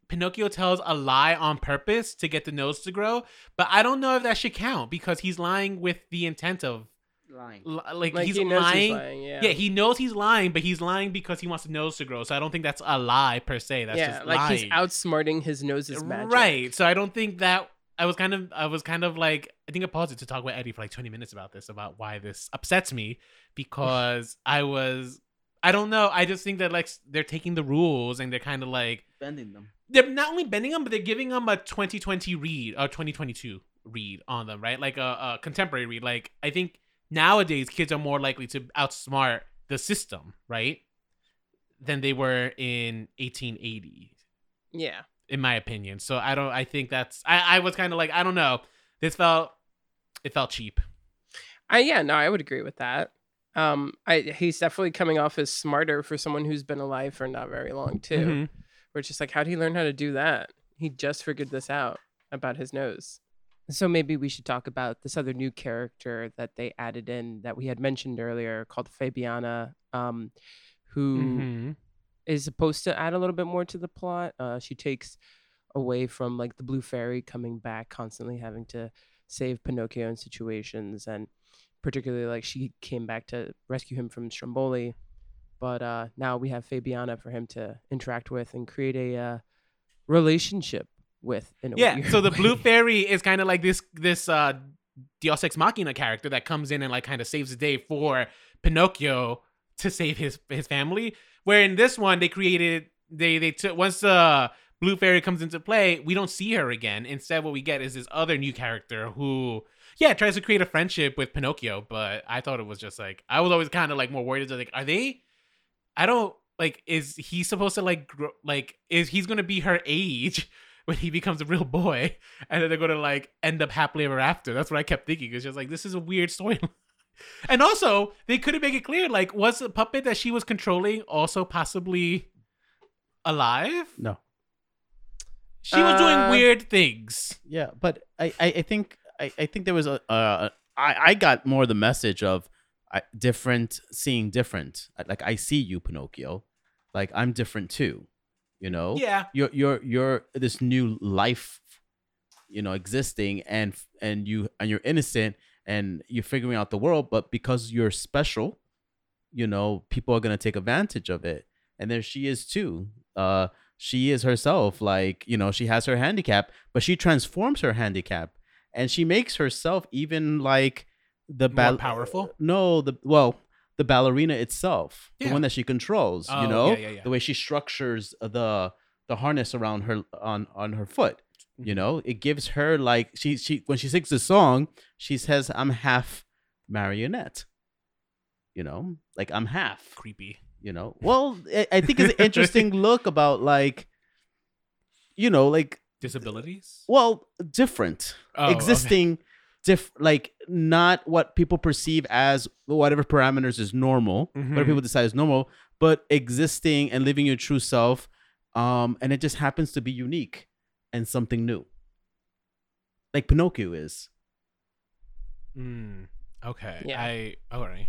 Pinocchio tells a lie on purpose to get the nose to grow, but I don't know if that should count because he's lying with the intent of Lying. li- like, Like he's he lying. he's lying. Yeah. Yeah, he knows he's lying, but he's lying because he wants the nose to grow. So I don't think that's a lie per se. That's yeah, just like lying. he's outsmarting his nose's magic. Right. So I don't think that I was kind of I was kind of like I think I paused it to talk with Eddie for like 20 minutes about this about why this upsets me because [LAUGHS] I was I don't know. I just think that like they're taking the rules and they're kind of like Bending them. they're not only bending them, but they're giving them a 2020 read or 2022 read on them, right? Like a, a contemporary read. Like I think nowadays kids are more likely to outsmart the system, right? Than they were in 1880 Yeah. In my opinion. So I don't. I think that's. I, I was kind of like I don't know. This felt. It felt cheap. I yeah, no, I would agree with that. Um, I he's definitely coming off as smarter for someone who's been alive for not very long too. Mhm. Where it's just like, how did he learn how to do that? He just figured this out about his nose. So maybe we should talk about this other new character that they added in that we had mentioned earlier, called Fabiana, um, who is supposed to add a little bit more to the plot. Uh, she takes away from like the blue fairy coming back, constantly having to save Pinocchio in situations, and particularly like she came back to rescue him from Stromboli. But uh, now we have Fabiana for him to interact with and create a uh, relationship with. In a Yeah. So the blue fairy is kind of like this this uh Deus Ex Machina character that comes in and like kind of saves the day for Pinocchio to save his his family. Where in this one they created they they took once the blue fairy comes into play, we don't see her again. Instead, what we get is this other new character who yeah tries to create a friendship with Pinocchio. But I thought it was just like I was always kind of like more worried. Like are they? I don't like. Is he supposed to like grow, like is he's gonna be her age? [LAUGHS] When he becomes a real boy, [LAUGHS] and then they're gonna like end up happily ever after. That's what I kept thinking. It's just like this is a weird story. And also, they couldn't make it clear. Like, was the puppet that she was controlling also possibly alive? No. She was doing Uh, weird things. Yeah, but I, I, I think I, I think there was a uh, I, I got more the message of I, different seeing different. Like I see you, Pinocchio. Like I'm different too. You know. Yeah. You're you're you're this new life, you know, existing and and you and you're innocent and you're figuring out the world, but because you're special, you know, people are gonna take advantage of it. And there she is too. Uh she is herself like you know she has her handicap but she transforms her handicap and she makes herself even like the More powerful? no the well the ballerina itself Yeah. the one that she controls Oh, you know yeah, yeah, yeah. the way she structures the the harness around her on on her foot you Mhm. know it gives her like she she when she sings the song she says i'm half marionette you know like i'm half Creepy. you know well i, think it's an [LAUGHS] interesting look about like you know like Disabilities? well different Oh, okay. existing diff like not what people perceive as whatever parameters is normal Mhm. whatever people decide is normal but existing and living your true self um and it just happens to be unique and something new like pinocchio is Mm, okay. Yeah. I all right.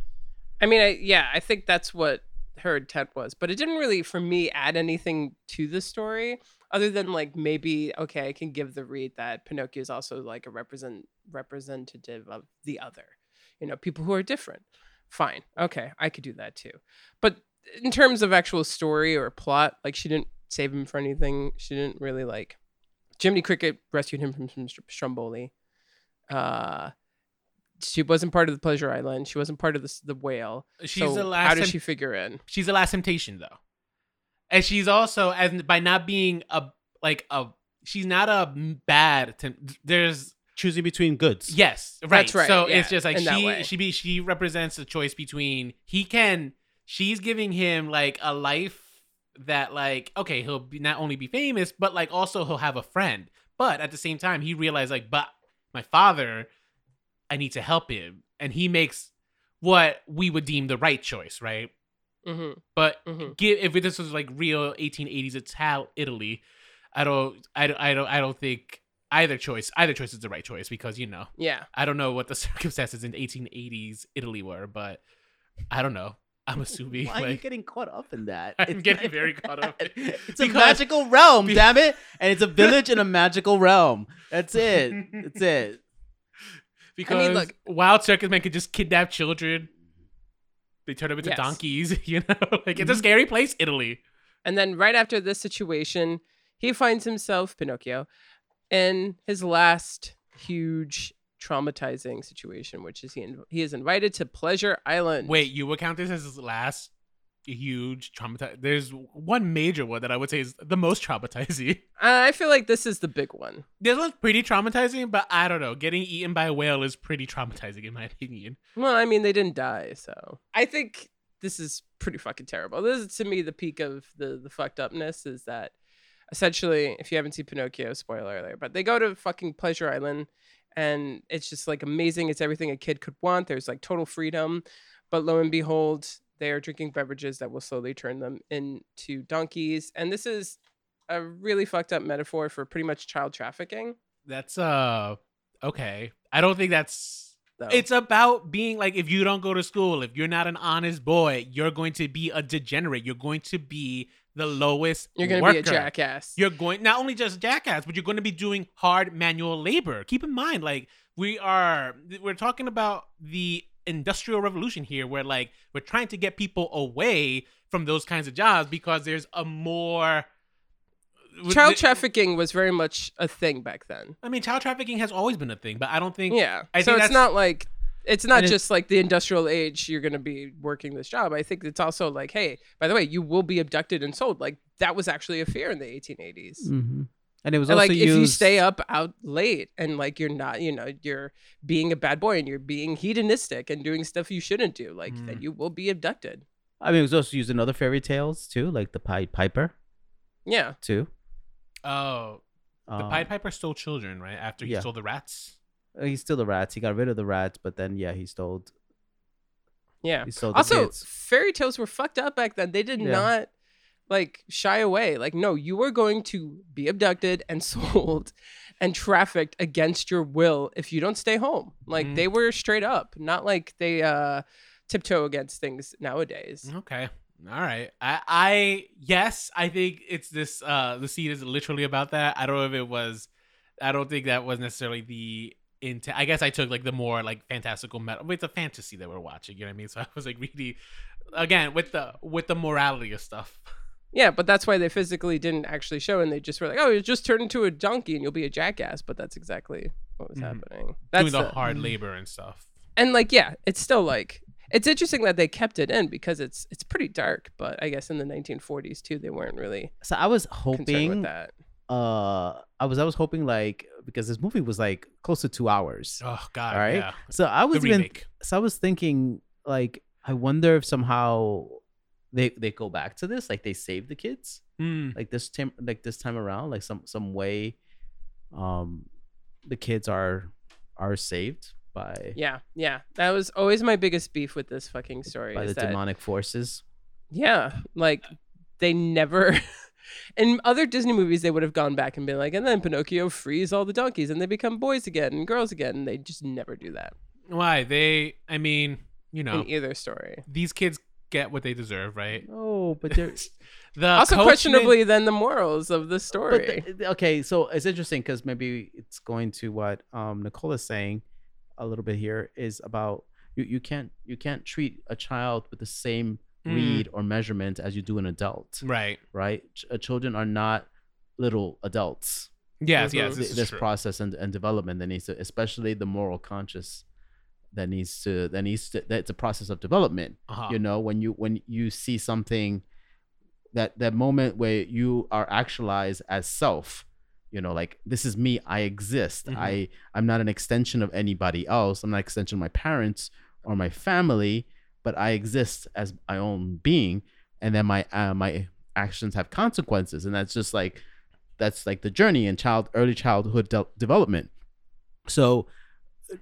I mean, I yeah, I think that's what her intent was, but it didn't really, for me, add anything to the story other than like maybe okay, I can give the read that Pinocchio is also like a represent representative of the other, you know, people who are different. Fine, okay, I could do that too, but in terms of actual story or plot, like she didn't save him for anything. She didn't really like. Jiminy Cricket rescued him from Str- Stromboli. Uh, she wasn't part of the Pleasure Island. She wasn't part of the the whale. She's so the last How does tem- she figure in? she's the last temptation though. And she's also as by not being a like a she's not a bad temp- there's choosing between goods Yes, right. That's right, So yeah, it's just like in she she be she represents a choice between he can she's giving him like a life that like okay he'll be not only be famous but like also he'll have a friend. But at the same time he realized like but my father I need to help him and he makes what we would deem the right choice, right? hmm But Mhm. give if this was like real 1880s Ital Italy, I don't I don't I don't I don't think either choice either choice is the right choice because you know Yeah. I don't know what the [LAUGHS] circumstances in 1880s Italy were, but I don't know. I'm assuming why are you getting caught up in that [LAUGHS] I'm It's getting very [LAUGHS] caught up. it's a magical realm be- damn it and it's a [LAUGHS] village in a magical realm that's it that's it because i look- wild circus men could just kidnap children. They turn them into Yes. donkeys, you know. like it's a Mhm. scary place, Italy. And then right after this situation, he finds himself Pinocchio in his last huge traumatizing situation, which is he inv- he is invited to Pleasure Island. Wait, you would count this as his last huge traumatizing? There's one major one that I would say is the most traumatizing. [LAUGHS] Uh, I feel like this is the big one. This one's pretty traumatizing, but I don't know. Getting eaten by a whale is pretty traumatizing in my [LAUGHS] opinion. Well, I mean, they didn't die, so I think this is pretty fucking terrible. This is to me the peak of the the fucked upness is that essentially, if you haven't seen Pinocchio, spoiler alert, but they go to fucking Pleasure Island, and it's just like amazing. It's everything a kid could want. There's like total freedom, but lo and behold, they are drinking beverages that will slowly turn them into donkeys, and this is a really fucked up metaphor for pretty much child trafficking. That's uh okay. I don't think that's Though. it's about being like if you don't go to school, if you're not an honest boy, you're going to be a degenerate. You're going to be the lowest you're gonna worker. be a jackass. You're going not only just jackass, but you're going to be doing hard manual labor. Keep in mind, like we are, we're talking about the industrial revolution here, where like we're trying to get people away from those kinds of jobs because there's a more child trafficking was very much a thing back then. I mean, child trafficking has always been a thing, but I don't think. Yeah. I so think it's not like it's not And it- just like the industrial age you're going to be working this job. I think it's also like, hey, by the way, you will be abducted and sold. Like that was actually a fear in the 1880s. hmm And it was And also like used. if you stay up out late and like you're not, you know, you're being a bad boy and you're being hedonistic and doing stuff you shouldn't do, like then Mm. you will be abducted. I mean, it was also used in other fairy tales too, like the Pied Piper Yeah. too. Oh, the Um, Pied Piper stole children, right? After he yeah. stole the rats. Uh, He's still the rats. He got rid of the rats, but then yeah, he stole. Yeah. He stole Also, kids. fairy tales were fucked up back then. They did Yeah. not like shy away. Like, no, you were going to be abducted and [LAUGHS] sold and trafficked against your will if you don't stay home. Like Mhm. they were straight up, not like they uh tiptoe against things nowadays. Okay. All right. I, I yes, I think it's this uh the scene is literally about that. I don't know if it was I don't think that was necessarily the intent. I guess I took like the more like fantastical metal it's a fantasy that we're watching, you know what I mean? [LAUGHS] So I was like really again with the with the morality of stuff. Yeah, but that's why they physically didn't actually show and they just were like, Oh, you just turn into a donkey and you'll be a jackass, but that's exactly what was Mhm. happening. That's Doing the the- hard labor and stuff. and like yeah it's still like it's interesting that they kept it in because it's it's pretty dark but i guess in the 1940s too they weren't really So I was concerned with hoping. that Uh, I was I was hoping like because this movie was like close to two hours. Oh god. all right. Yeah. So I was even so I was thinking like I wonder if somehow they they go back to this like they save the kids Mm. like this time like this time around like some some way um the kids are are saved by yeah yeah that was always my biggest beef with this fucking story by the that, demonic forces yeah like they never [LAUGHS] in other disney movies they would have gone back and been like and then pinocchio frees all the donkeys and they become boys again and girls again. And they just never do that. Why? They I mean, you know, in either story. These kids get what they deserve, right? oh but they're [LAUGHS] The also coachman- questionably then the morals of the story. the- okay so it's interesting because maybe it's going to what um nicola's saying a little bit here is about you, you can't you can't treat a child with the same Mm. read or measurement as you do an adult Right. right Ch- uh, children are not little adults Yes, Mhm. yes, Th- this, this process and, and development that needs to especially the moral conscious that needs to that needs to that's a process of development Uh-huh. you know when you when you see something that that moment where you are actualized as self you know like this is me i exist Mhm. i i'm not an extension of anybody else i'm not an extension of my parents or my family but i exist as my own being and then my uh, my actions have consequences and that's just like that's like the journey in child early childhood de- development so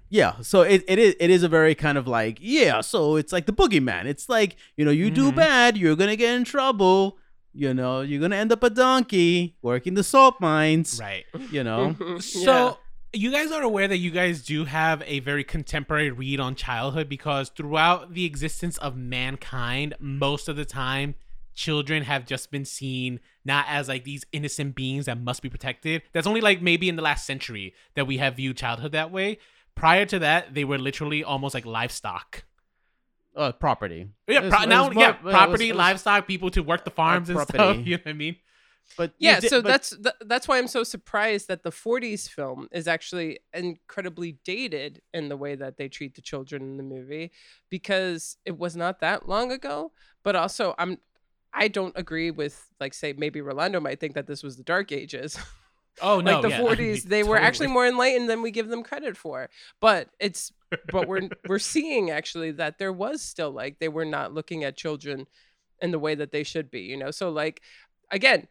yeah so it, it is it is a very kind of like yeah so it's like the boogeyman it's like you know you do Mhm. bad you're gonna get in trouble you know you're gonna end up a donkey working the salt mines Right. you know. [LAUGHS] So you guys are aware that you guys do have a very contemporary read on childhood because throughout the existence of mankind, most of the time, children have just been seen not as like these innocent beings that must be protected. That's only like maybe in the last century that we have viewed childhood that way. Prior to that, they were literally almost like livestock. uh, property Yeah, It was- now more- yeah, it was- property, it was- livestock, people to work the farms and stuff. property. [LAUGHS] You know what I mean? But yeah did- so but- that's th- that's why i'm so surprised that the 40s film is actually incredibly dated in the way that they treat the children in the movie because it was not that long ago. But also i'm i don't agree with like say maybe rolando might think that this was the dark ages. [LAUGHS] Oh [LAUGHS] no, like the yeah, I 40s mean, they were actually more enlightened than we give them credit for. But it's but we're [LAUGHS] we're seeing actually that there was still like they were not looking at children in the way that they should be you know? So like again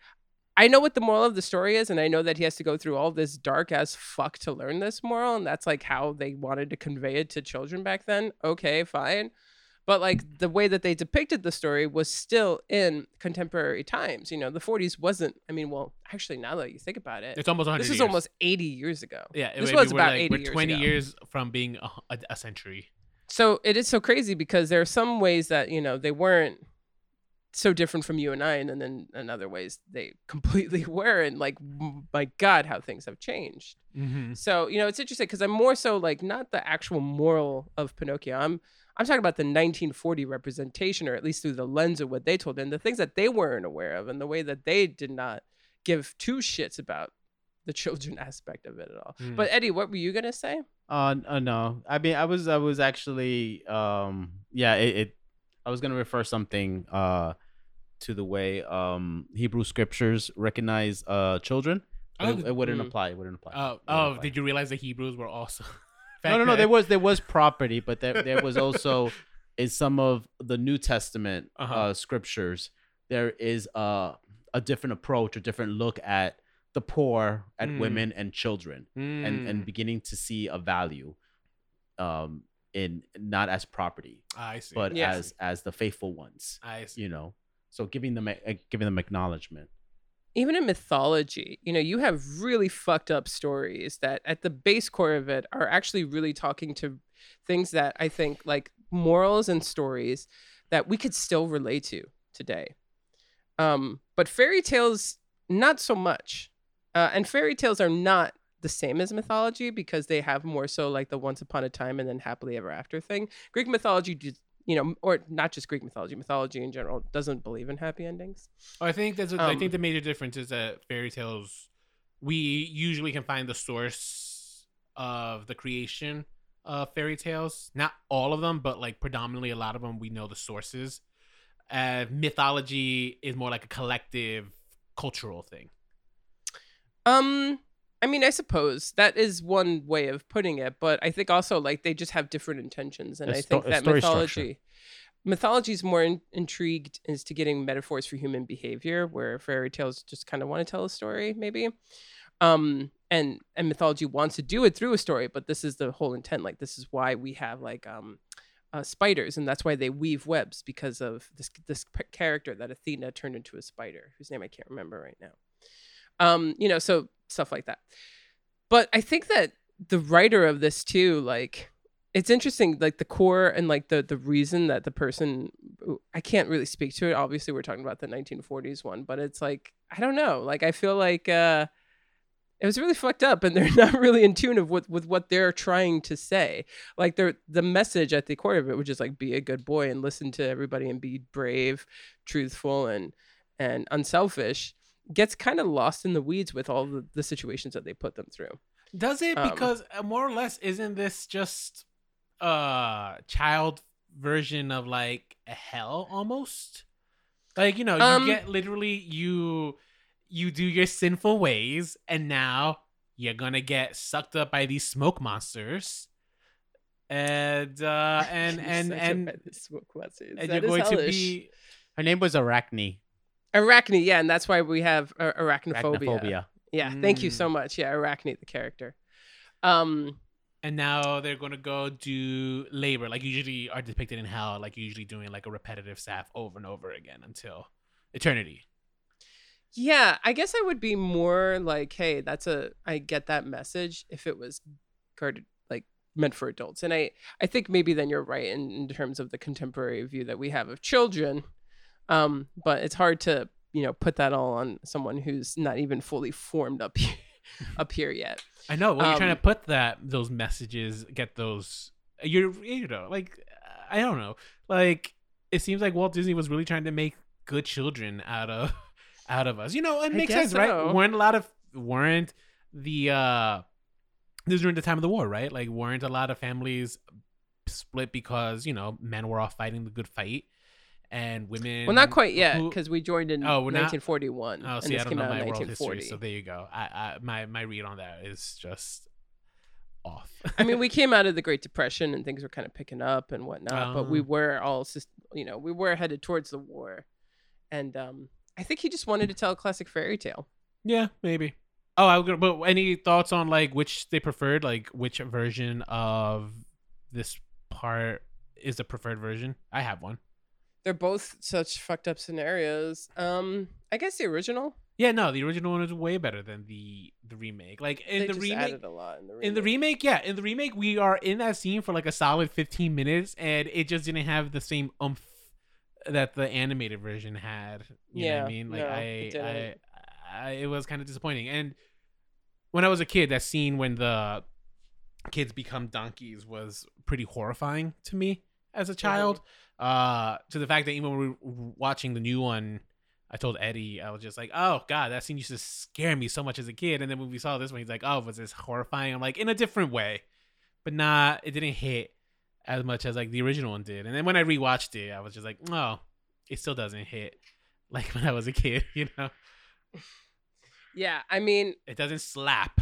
I know what the moral of the story is, and I know that he has to go through all this dark as fuck to learn this moral, and that's like how they wanted to convey it to children back then. Okay, fine. But like the way that they depicted the story was still in contemporary times. You know, the 40s wasn't, I mean, well, actually, now that you think about it, It's almost 100 this is years. almost 80 years ago. yeah. this was about like, 80 we're years 20 ago. years from being a, a, a century. So it is so crazy because there are some ways that, you know, they weren't so different from you and I, and then in, other ways they [LAUGHS] completely were. And like, my God, how things have changed. Mm-hmm. So, you know, it's interesting because I'm more so like not the actual moral of Pinocchio. I'm I'm talking about the 1940 representation, or at least through the lens of what they told, and the things that they weren't aware of, and the way that they did not give two shits about the children [LAUGHS] aspect of it at all. Mm. But Eddie, what were you gonna say? Uh, uh no. I mean, I was I was actually um yeah, it, it I was going to refer something uh to the way um Hebrew scriptures recognize uh children. Oh, it, it wouldn't mm. apply. It wouldn't apply. Oh, wouldn't oh, apply. did you realize the Hebrews were also? [LAUGHS] No, no, no. There was there was property, but there there was [LAUGHS] also in some of the New Testament uh Uh-huh. scriptures there is a a different approach, a different look at the poor, at Mm. women and children, and Mm. and beginning to see a value, um, in not as property, I see. but Yeah. as as the faithful ones. I see. You know, so giving them giving them acknowledgement. even in mythology, you know, you have really fucked up stories that at the base core of it are actually really talking to things that I think like morals and stories that we could still relate to today. Um, but fairy tales, not so much. Uh, and fairy tales are not the same as mythology because they have more so like the once upon a time and then happily ever after thing. Greek mythology, you know, or not just Greek mythology, mythology in general doesn't believe in happy endings. Oh, I think that's. I Um, think the major difference is that fairy tales, we usually can find the source of the creation of fairy tales. Not all of them, but like predominantly a lot of them, we know the sources. Uh, mythology is more like a collective cultural thing. Um, I mean, I suppose that is one way of putting it, but I think also like they just have different intentions, and I sto- think a that mythology, structure. mythology is more in- intrigued as to getting metaphors for human behavior, where fairy tales just kind of want to tell a story, maybe. Um, and and mythology wants to do it through a story, but this is the whole intent. Like this is why we have like um. Uh, spiders, and that's why they weave webs because of this this character that Athena turned into a spider, whose name I can't remember right now. Um, you know, so stuff like that. But I think that the writer of this too, like, it's interesting, like the core and like the the reason that the person, I can't really speak to it. Obviously, we're talking about the 1940s one, but it's like I don't know. Like I feel like uh, it was really fucked up, and [LAUGHS] they're not really in tune of with with what they're trying to say. Like they're the message at the core of it, which is like be a good boy and listen to everybody and be brave, truthful, and and unselfish gets kind of lost in the weeds with all the, the situations that they put them through. Does it? Um, Because uh, more or less, isn't this just a child version of like a hell almost? Like you know, you Um, get literally you you do your sinful ways, and now you're gonna get sucked up by these smoke monsters, and uh and and and, smoke and you're going to be Her name was Arachne. Arachne. Yeah, and that's why we have uh, arachnophobia. Arachnophobia. Yeah, thank you Mm. so much. Yeah, arachne, the character. Um, and now they're gonna go do labor like usually are depicted in hell like usually doing like a repetitive staff over and over again until eternity yeah, I guess I would be more like, hey, that's a I get that message if it was guarded like meant for adults. And I I think maybe then you're right in, in terms of the contemporary view that we have of children. Um, but it's hard to, you know, put that all on someone who's not even fully formed up [LAUGHS] here, up here yet. I know. Well, you're trying Um, to put that those messages, get those. You're you know like I don't know. Like it seems like Walt Disney was really trying to make good children out of [LAUGHS] out of us. You know, it makes sense, right? Weren't a lot of weren't the uh this was during the time of the war, right? Like weren't a lot of families split because you know men were off fighting the good fight and women. Well, not quite yet because we joined in Oh, we're not- 1941. Oh, and see, I don't know my world history, so there you go. I, I my my read on that is just off. I mean, we [LAUGHS] came out of the Great Depression and things were kind of picking up and whatnot, but we Oh. were all, you know, we were headed towards the war. And um, I think he just wanted to tell a classic fairy tale. Yeah, maybe. Oh, I was gonna. But any thoughts on like which they preferred? Like which version of this part is the preferred version? I have one. They're both such fucked up scenarios. Um, I guess the original. Yeah, no, the original one is way better than the the remake. Like in they the remake, added a lot in the remake. in the remake, yeah, in the remake, we are in that scene for like a solid fifteen minutes, and it just didn't have the same umph that the animated version had. You know what Yeah, I mean? Like no, I, it I. I, it was kind of disappointing. And when I was a kid, that scene when the kids become donkeys was pretty horrifying to me as a child. Uh, to the fact that even when we were watching the new one. I told Eddie, I was just like, oh god, that scene used to scare me so much as a kid. And then when we saw this one, he's like, oh, was this horrifying? I'm like, in a different way, but not it didn't hit as much as like the original one did. And then when I rewatched it, I was just like, oh, it still doesn't hit [LAUGHS] like when I was a kid. [LAUGHS] You know, Yeah, I mean, it doesn't slap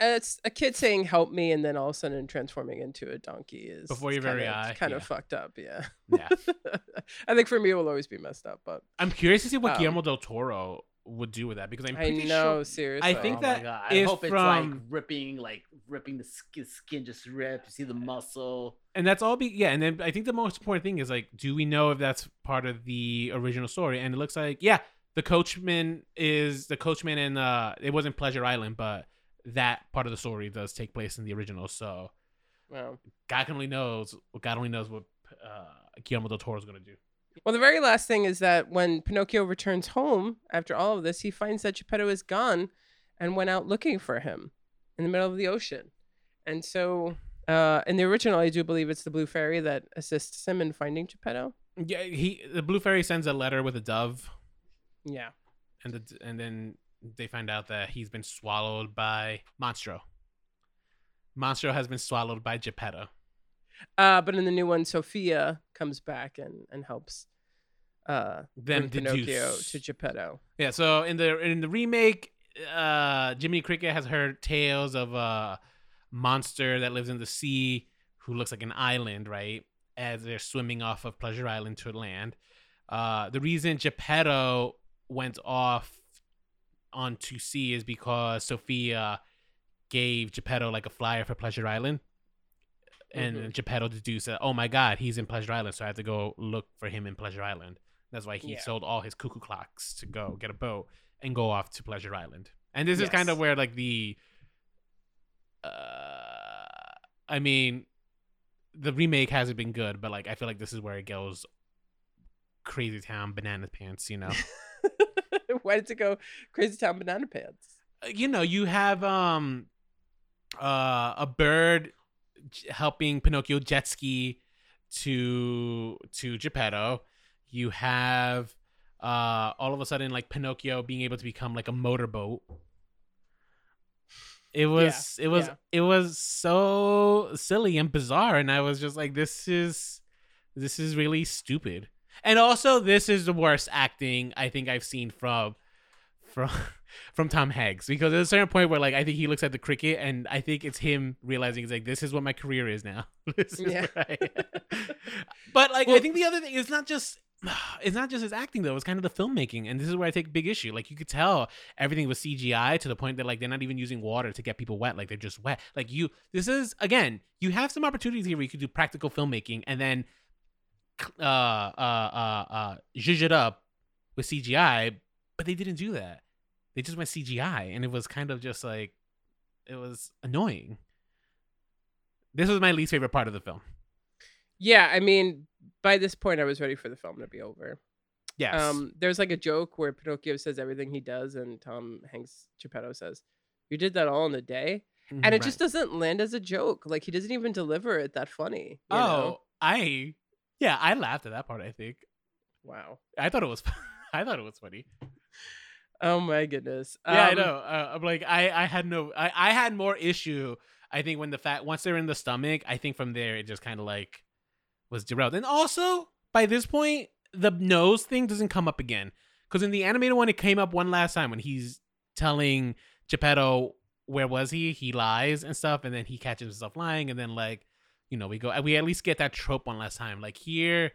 it's a kid saying "help me" and then all of a sudden transforming into a donkey is Before your very kinda, eye, Kind yeah. of fucked up. Yeah. Yeah. [LAUGHS] I think for me it will always be messed up, but I'm curious to see what Um, Guillermo del Toro would do with that because I'm I pretty know sure. seriously. I think oh that my God. I is hope it's like from- ripping, like ripping the skin, skin just rip. You see the muscle. and that's all be yeah and then i think the most important thing is like do we know if that's part of the original story and it looks like yeah the coachman is the coachman and uh it wasn't pleasure island but that part of the story does take place in the original so Well, god only knows god only knows what uh guillermo del toro is going to do well, the very last thing is that when Pinocchio returns home after all of this, he finds that Geppetto is gone and went out looking for him in the middle of the ocean. And so, uh, in the original, I do believe it's the Blue Fairy that assists him in finding Geppetto. yeah he the blue fairy sends a letter with a dove Yeah. and the, and then they find out that he's been swallowed by monstro monstro has been swallowed by geppetto Uh, but in the new one, Sofia comes back and, and helps uh, them Pinocchio deduce to Geppetto. Yeah, so in the in the remake, uh Jiminy Cricket has heard tales of a monster that lives in the sea who looks like an island, right? As they're swimming off of Pleasure Island to land. Uh the reason Geppetto went off onto see is because Sofia gave Geppetto like a flyer for Pleasure Island. And Mhm. Geppetto deduced that, oh my god, he's in Pleasure Island, so I have to go look for him in Pleasure Island. That's why he Yeah. sold all his cuckoo clocks to go get a boat and go off to Pleasure Island. And this is kind of where like the uh I mean the remake hasn't been good, but like I feel like this is where it goes crazy town banana pants, you know. [LAUGHS] [LAUGHS] Why did it go Crazy Town Banana Pants? Uh, you know, you have um uh a bird helping Pinocchio jet ski to to Geppetto. You have uh all of a sudden like Pinocchio being able to become like a motorboat. It was it was yeah. it was so silly and bizarre and I was just like this is this is really stupid. And also this is the worst acting I think I've seen from from [LAUGHS] from Tom Hanks because there's a certain point where like I think he looks at the cricket and I think it's him realizing he's like this is what my career is now. [LAUGHS] is Yeah. but like I think the other thing is not just [SIGHS] it's not just his acting though, it's kind of the filmmaking. And this is where I take big issue. Like you could tell everything was CGI to the point that like they're not even using water to get people wet. Like they're just wet. Like you this is again, you have some opportunities here where you could do practical filmmaking and then uh uh uh uh zhuzh it up with CGI, but they didn't do that. They just went CGI, and it was kind of just like it was annoying. This was my least favorite part of the film. Yeah, I mean, by this point, I was ready for the film to be over. Yes. Um, there's like a joke where Pinocchio says everything he does, and Tom Hanks Geppetto says, "You did that all in a day," and it just doesn't land as a joke. Like he doesn't even deliver it that funny. you oh, know? I yeah, I laughed at that part. I think wow. I thought it was [LAUGHS] I thought it was funny. Oh my goodness. Yeah, I Um, know. Uh, I'm like I I had no I I had more issue. I think when the fact once they're in the stomach, I think from there it just kind of like was derailed. And also by this point, the nose thing doesn't come up again because in the animated one, it came up one last time when he's telling Geppetto where was he? He lies and stuff, and then he catches himself lying, and then like you know we go we at least get that trope one last time. Like here,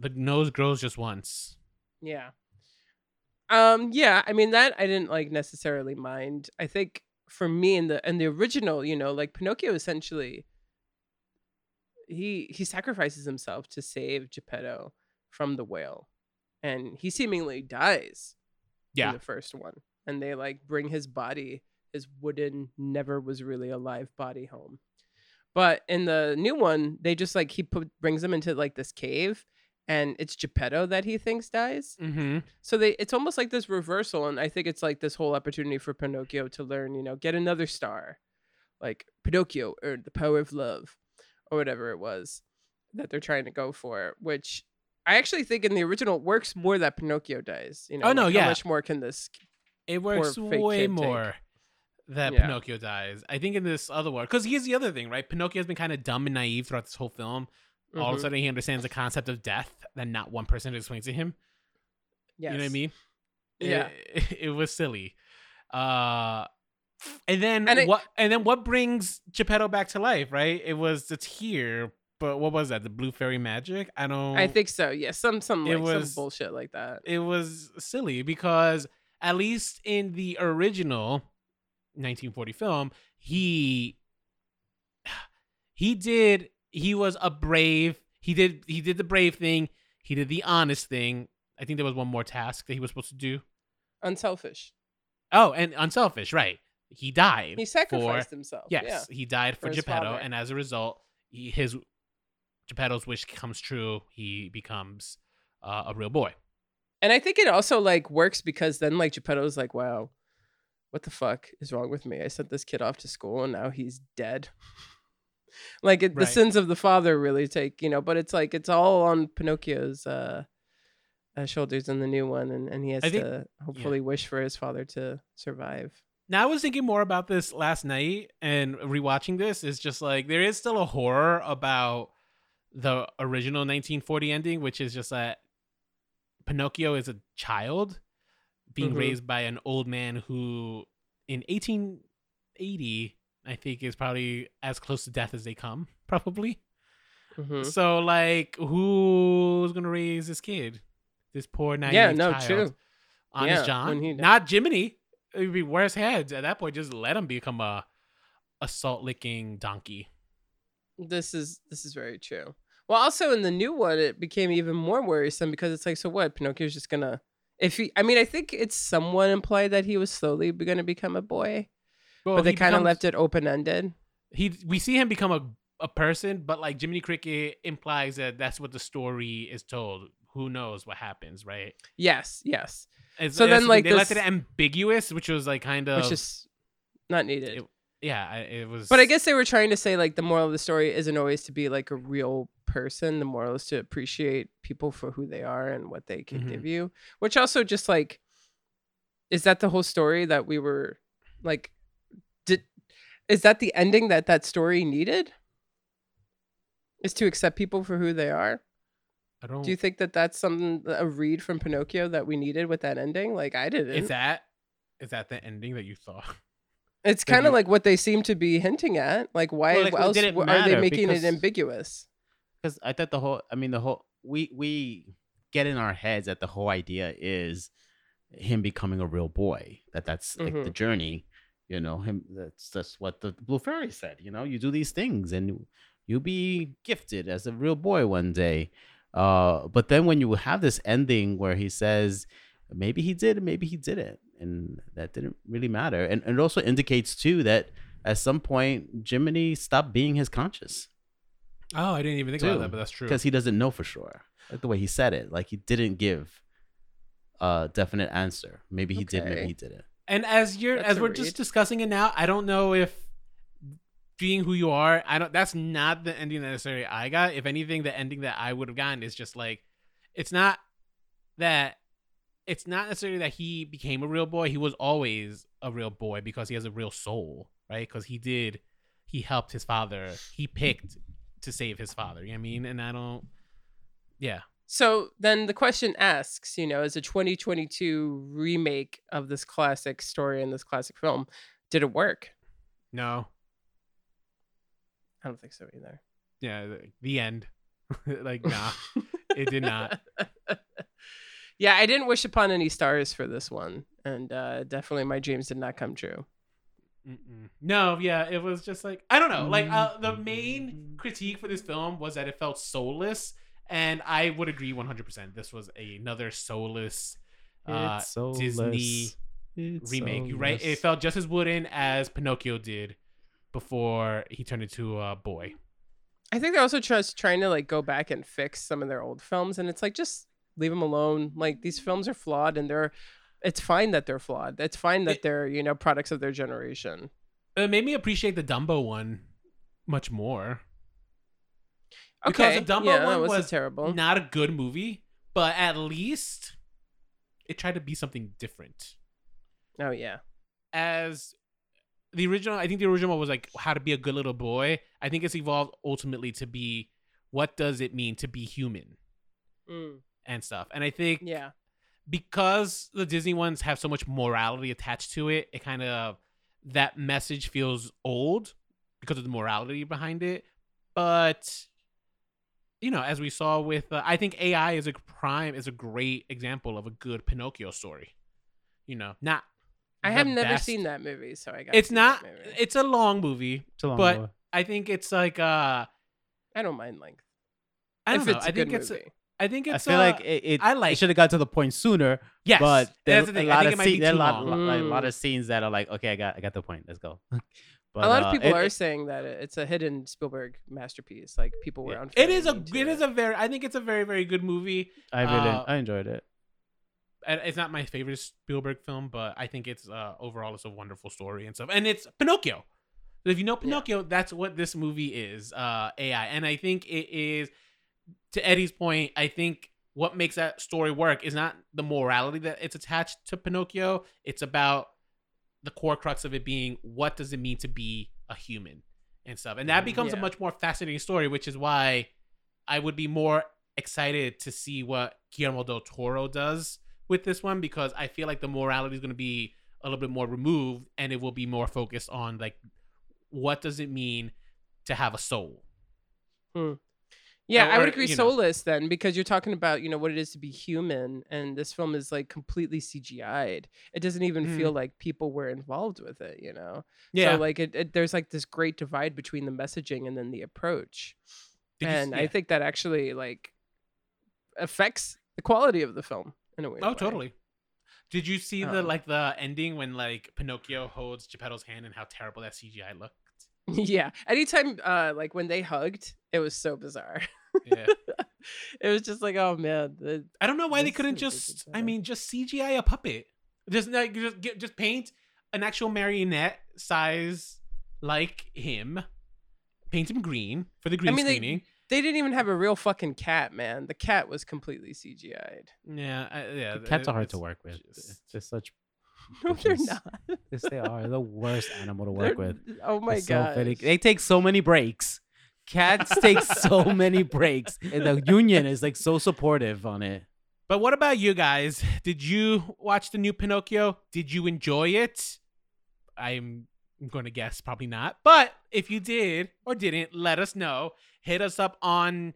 the nose grows just once. Yeah. Um yeah, I mean that I didn't like necessarily mind. I think for me in the in the original, you know, like Pinocchio essentially he he sacrifices himself to save Geppetto from the whale. And he seemingly dies Yeah. in the first one. And they like bring his body, his wooden never was really alive body home. But in the new one, they just like he put, brings him into like this cave and it's Geppetto that he thinks dies. Mm-hmm. So they it's almost like this reversal and I think it's like this whole opportunity for Pinocchio to learn, you know, get another star. Like Pinocchio earned the power of love or whatever it was that they're trying to go for, which I actually think in the original works more that Pinocchio dies. You know, Oh, no, like, yeah. How much more can this? It works way more. take. That Yeah. Pinocchio dies. I think in this other one, because here's the other thing, right? Pinocchio has been kind of dumb and naive throughout this whole film. All of a Mhm. sudden, he understands the concept of death that not one person explains to him. Yes. You know what I mean? Yeah. It, [LAUGHS] it was silly. Uh, and then And it- what? And then what brings Geppetto back to life? Right? It was the tear. But what was that? The blue fairy magic? I don't. I think so. Yeah, some some It like was- some bullshit like that. it was silly because at least in the original 1940 film, he he did he was a brave. He did he did the brave thing. He did the honest thing. I think there was one more task that he was supposed to do. Unselfish. Oh, and unselfish, right? He died. He sacrificed for, himself. Yes, Yeah. he died for, For Geppetto, and as a result, he, his Geppetto's wish comes true. He becomes uh, a real boy. And I think it also like works because then like Geppetto's like, wow, what the fuck is wrong with me? I sent this kid off to school and now he's dead. [LAUGHS] like it, the sins of the father really take, you know, but it's like it's all on Pinocchio's uh, uh shoulders in the new one and, and he has I think- to hopefully wish for his father to survive. Now I was thinking more about this last night and rewatching this is just like there is still a horror about the original 1940 ending, which is just that Pinocchio is a child being Mhm. raised by an old man who in 1880 I think is probably as close to death as they come, probably. Mhm. So like who's gonna raise this kid? This poor naive Yeah, no, child. true. Honest Yeah, John. Not Jiminy. It would be worse heads. At that point, just let him become a a salt licking donkey. This is this is very true. Well, also in the new one, it became even more worrisome because it's like, so what? Pinocchio's just gonna, if he, I mean, I think it's somewhat implied that he was slowly going to become a boy, Well, but they kind of left it open ended. He we see him become a a person, but like Jiminy Cricket implies that that's what the story is told. Who knows what happens, right? Yes, yes, It's- So that's then, like, they left it ambiguous, which was like kind of which is not needed. it- yeah, it was. but I guess they were trying to say like the moral of the story isn't always to be like a real person. The moral is to appreciate people for who they are and what they can Mhm. give you. Which also just like, is that the whole story that we were like? Did is that the ending that that story needed? Is to accept people for who they are. I don't. Do you think that that's something a read from Pinocchio that we needed with that ending? Like I didn't. is that is that the ending that you thought? It's kind of like what they seem to be hinting at. Like, why Well, like, else are they making because- it ambiguous? Because I thought the whole I mean the whole we we get in our heads that the whole idea is him becoming a real boy that that's like the journey you know him that's that's what the blue fairy said you know you do these things and you'll be gifted as a real boy one day. Uh but then when you have this ending where he says maybe he did maybe he didn't and that didn't really matter and, and it also indicates too that at some point jiminy stopped being his conscious Oh, I didn't even think Too, about that, but that's true. because he doesn't know for sure. Like the way he said it, like he didn't give a definite answer. Maybe he did, maybe he didn't. And as you're That's as we're read. just discussing it now, I don't know if being who you are, I don't that's not the ending that necessarily I got. If anything, the ending that I would have gotten is just like it's not that it's not necessarily that he became a real boy. He was always a real boy because he has a real soul, right? Because he did he helped his father. He picked to save his father. You know what I mean? And I don't yeah. So then the question asks, you know, as a 2022 remake of this classic story and this classic film, did it work? No. I don't think so either. Yeah, the, the end. [LAUGHS] like nah. It did not. [LAUGHS] yeah, I didn't wish upon any stars for this one, and uh, definitely my dreams did not come true. Mm-mm. No, yeah, it was just like I don't know. Like uh, the main critique for this film was that it felt soulless, and I would agree one hundred percent. This was another soulless uh, It's so Disney It's remake. so right? It felt just as wooden as Pinocchio did before he turned into a boy. I think they're also just trying to like go back and fix some of their old films, and it's like just leave them alone. Like these films are flawed, and they're. It's fine that they're flawed. It's fine that It- they're you know products of their generation. It made me appreciate the Dumbo one much more. Okay, Because the Dumbo yeah, that one wasn't was terrible. Not a good movie, but at least it tried to be something different. Oh yeah, as the original. I think the original was like how to be a good little boy. I think it's evolved ultimately to be what does it mean to be human Mm, and stuff. And I think yeah. Because the Disney ones have so much morality attached to it, it kind of that message feels old because of the morality behind it. But you know, as we saw with, uh, I think AI is a prime is a great example of a good Pinocchio story. You know, not. I have never best- seen that movie, so I got. It's not. It's a long movie. It's a long But- movie. I think it's like uh, I don't mind length. I don't if know. it's a I think it's. movie. I think it's. I feel uh, like it, it, I like- should have got to the point sooner. yes, but there's the a lot of it might there are a lot, long. like, a lot Mm. of scenes that are like, okay, I got I got the point. Let's go. But, a lot uh, of people it- are it- saying that it's a hidden Spielberg masterpiece. Like people were on. It is a. It is a very. I think it's a very very good movie. I really uh, I enjoyed it. and it's not my favorite Spielberg film, but I think it's uh, overall it's a wonderful story and stuff. And it's Pinocchio. So if you know Pinocchio, that's what this movie is, uh, AI. And I think it is, to Eddie's point, I think what makes that story work is not the morality that it's attached to Pinocchio. It's about the core crux of it being what does it mean to be a human and stuff. And that mm-hmm. becomes a much more fascinating story, which is why I would be more excited to see what Guillermo del Toro does with this one because I feel like the morality is going to be a little bit more removed and it will be more focused on like what does it mean to have a soul. Hmm. Yeah, I would agree you know. soulless then because you're talking about, you know, what it is to be human and this film is like completely CGI'd. It doesn't even Mm. feel like people were involved with it, you know. Yeah, So like it, it there's like this great divide between the messaging and then the approach. Did you and yeah. I think that actually like affects the quality of the film in a way. Oh, totally. Did you see the Um, like the ending when like Pinocchio holds Geppetto's hand and how terrible that CGI looked? Yeah. Anytime uh like when they hugged, it was so bizarre. Yeah. [LAUGHS] it was just like, oh man. the- I don't know why they couldn't is a just. I mean, just CGI a puppet. Just like just get just paint an actual marionette size like him. Paint him green for the green I mean, they- screening. They didn't even have a real fucking cat, man. The cat was completely CGI'd. yeah, I, yeah. The cats are hard to work with. just- They're such. [LAUGHS] No, they're bitches. not. [LAUGHS] Yes, they are. They're the worst animal to work They're- with. Oh my They're so god. They take so many breaks. Cats take so [LAUGHS] many breaks, and the union is like so supportive on it. But what about you guys? Did you watch the new Pinocchio? Did you enjoy it? I'm going to guess probably not. But if you did or didn't, let us know. Hit us up on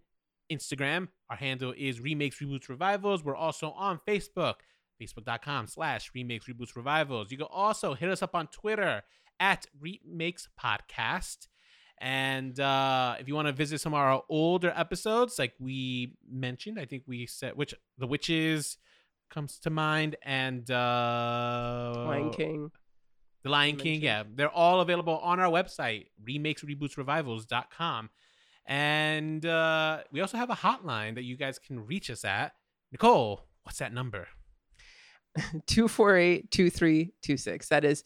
Instagram. Our handle is Remakes, Reboots, Revivals. We're also on Facebook, facebook.com slash Remakes, Reboots, Revivals. You can also hit us up on Twitter at Remakes Podcast. And uh, if you want to visit some of our older episodes, like we mentioned, I think we said which the witches comes to mind, and uh, Lion King. the Lion King. mentioned. Yeah, they're all available on our website, remakes, reboots, revivals.com. And uh, we also have a hotline that you guys can reach us at. Nicole, what's that number? 248-2326. That is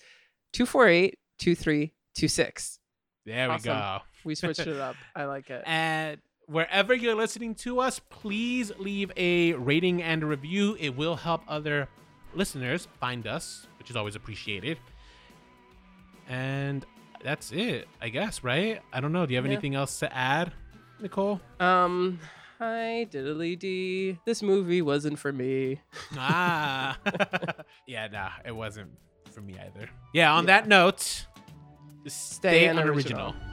248-2326. There we go. We switched it up. I like it. [LAUGHS] And wherever you're listening to us, please leave a rating and a review. It will help other listeners find us, which is always appreciated. And that's it, I guess, right? I don't know. Do you have Yeah. anything else to add, Nicole? Um, hi diddly dee. This movie wasn't for me. ah. [LAUGHS] yeah, nah, it wasn't for me either. Yeah, on that note, stay, Stay unoriginal. unoriginal.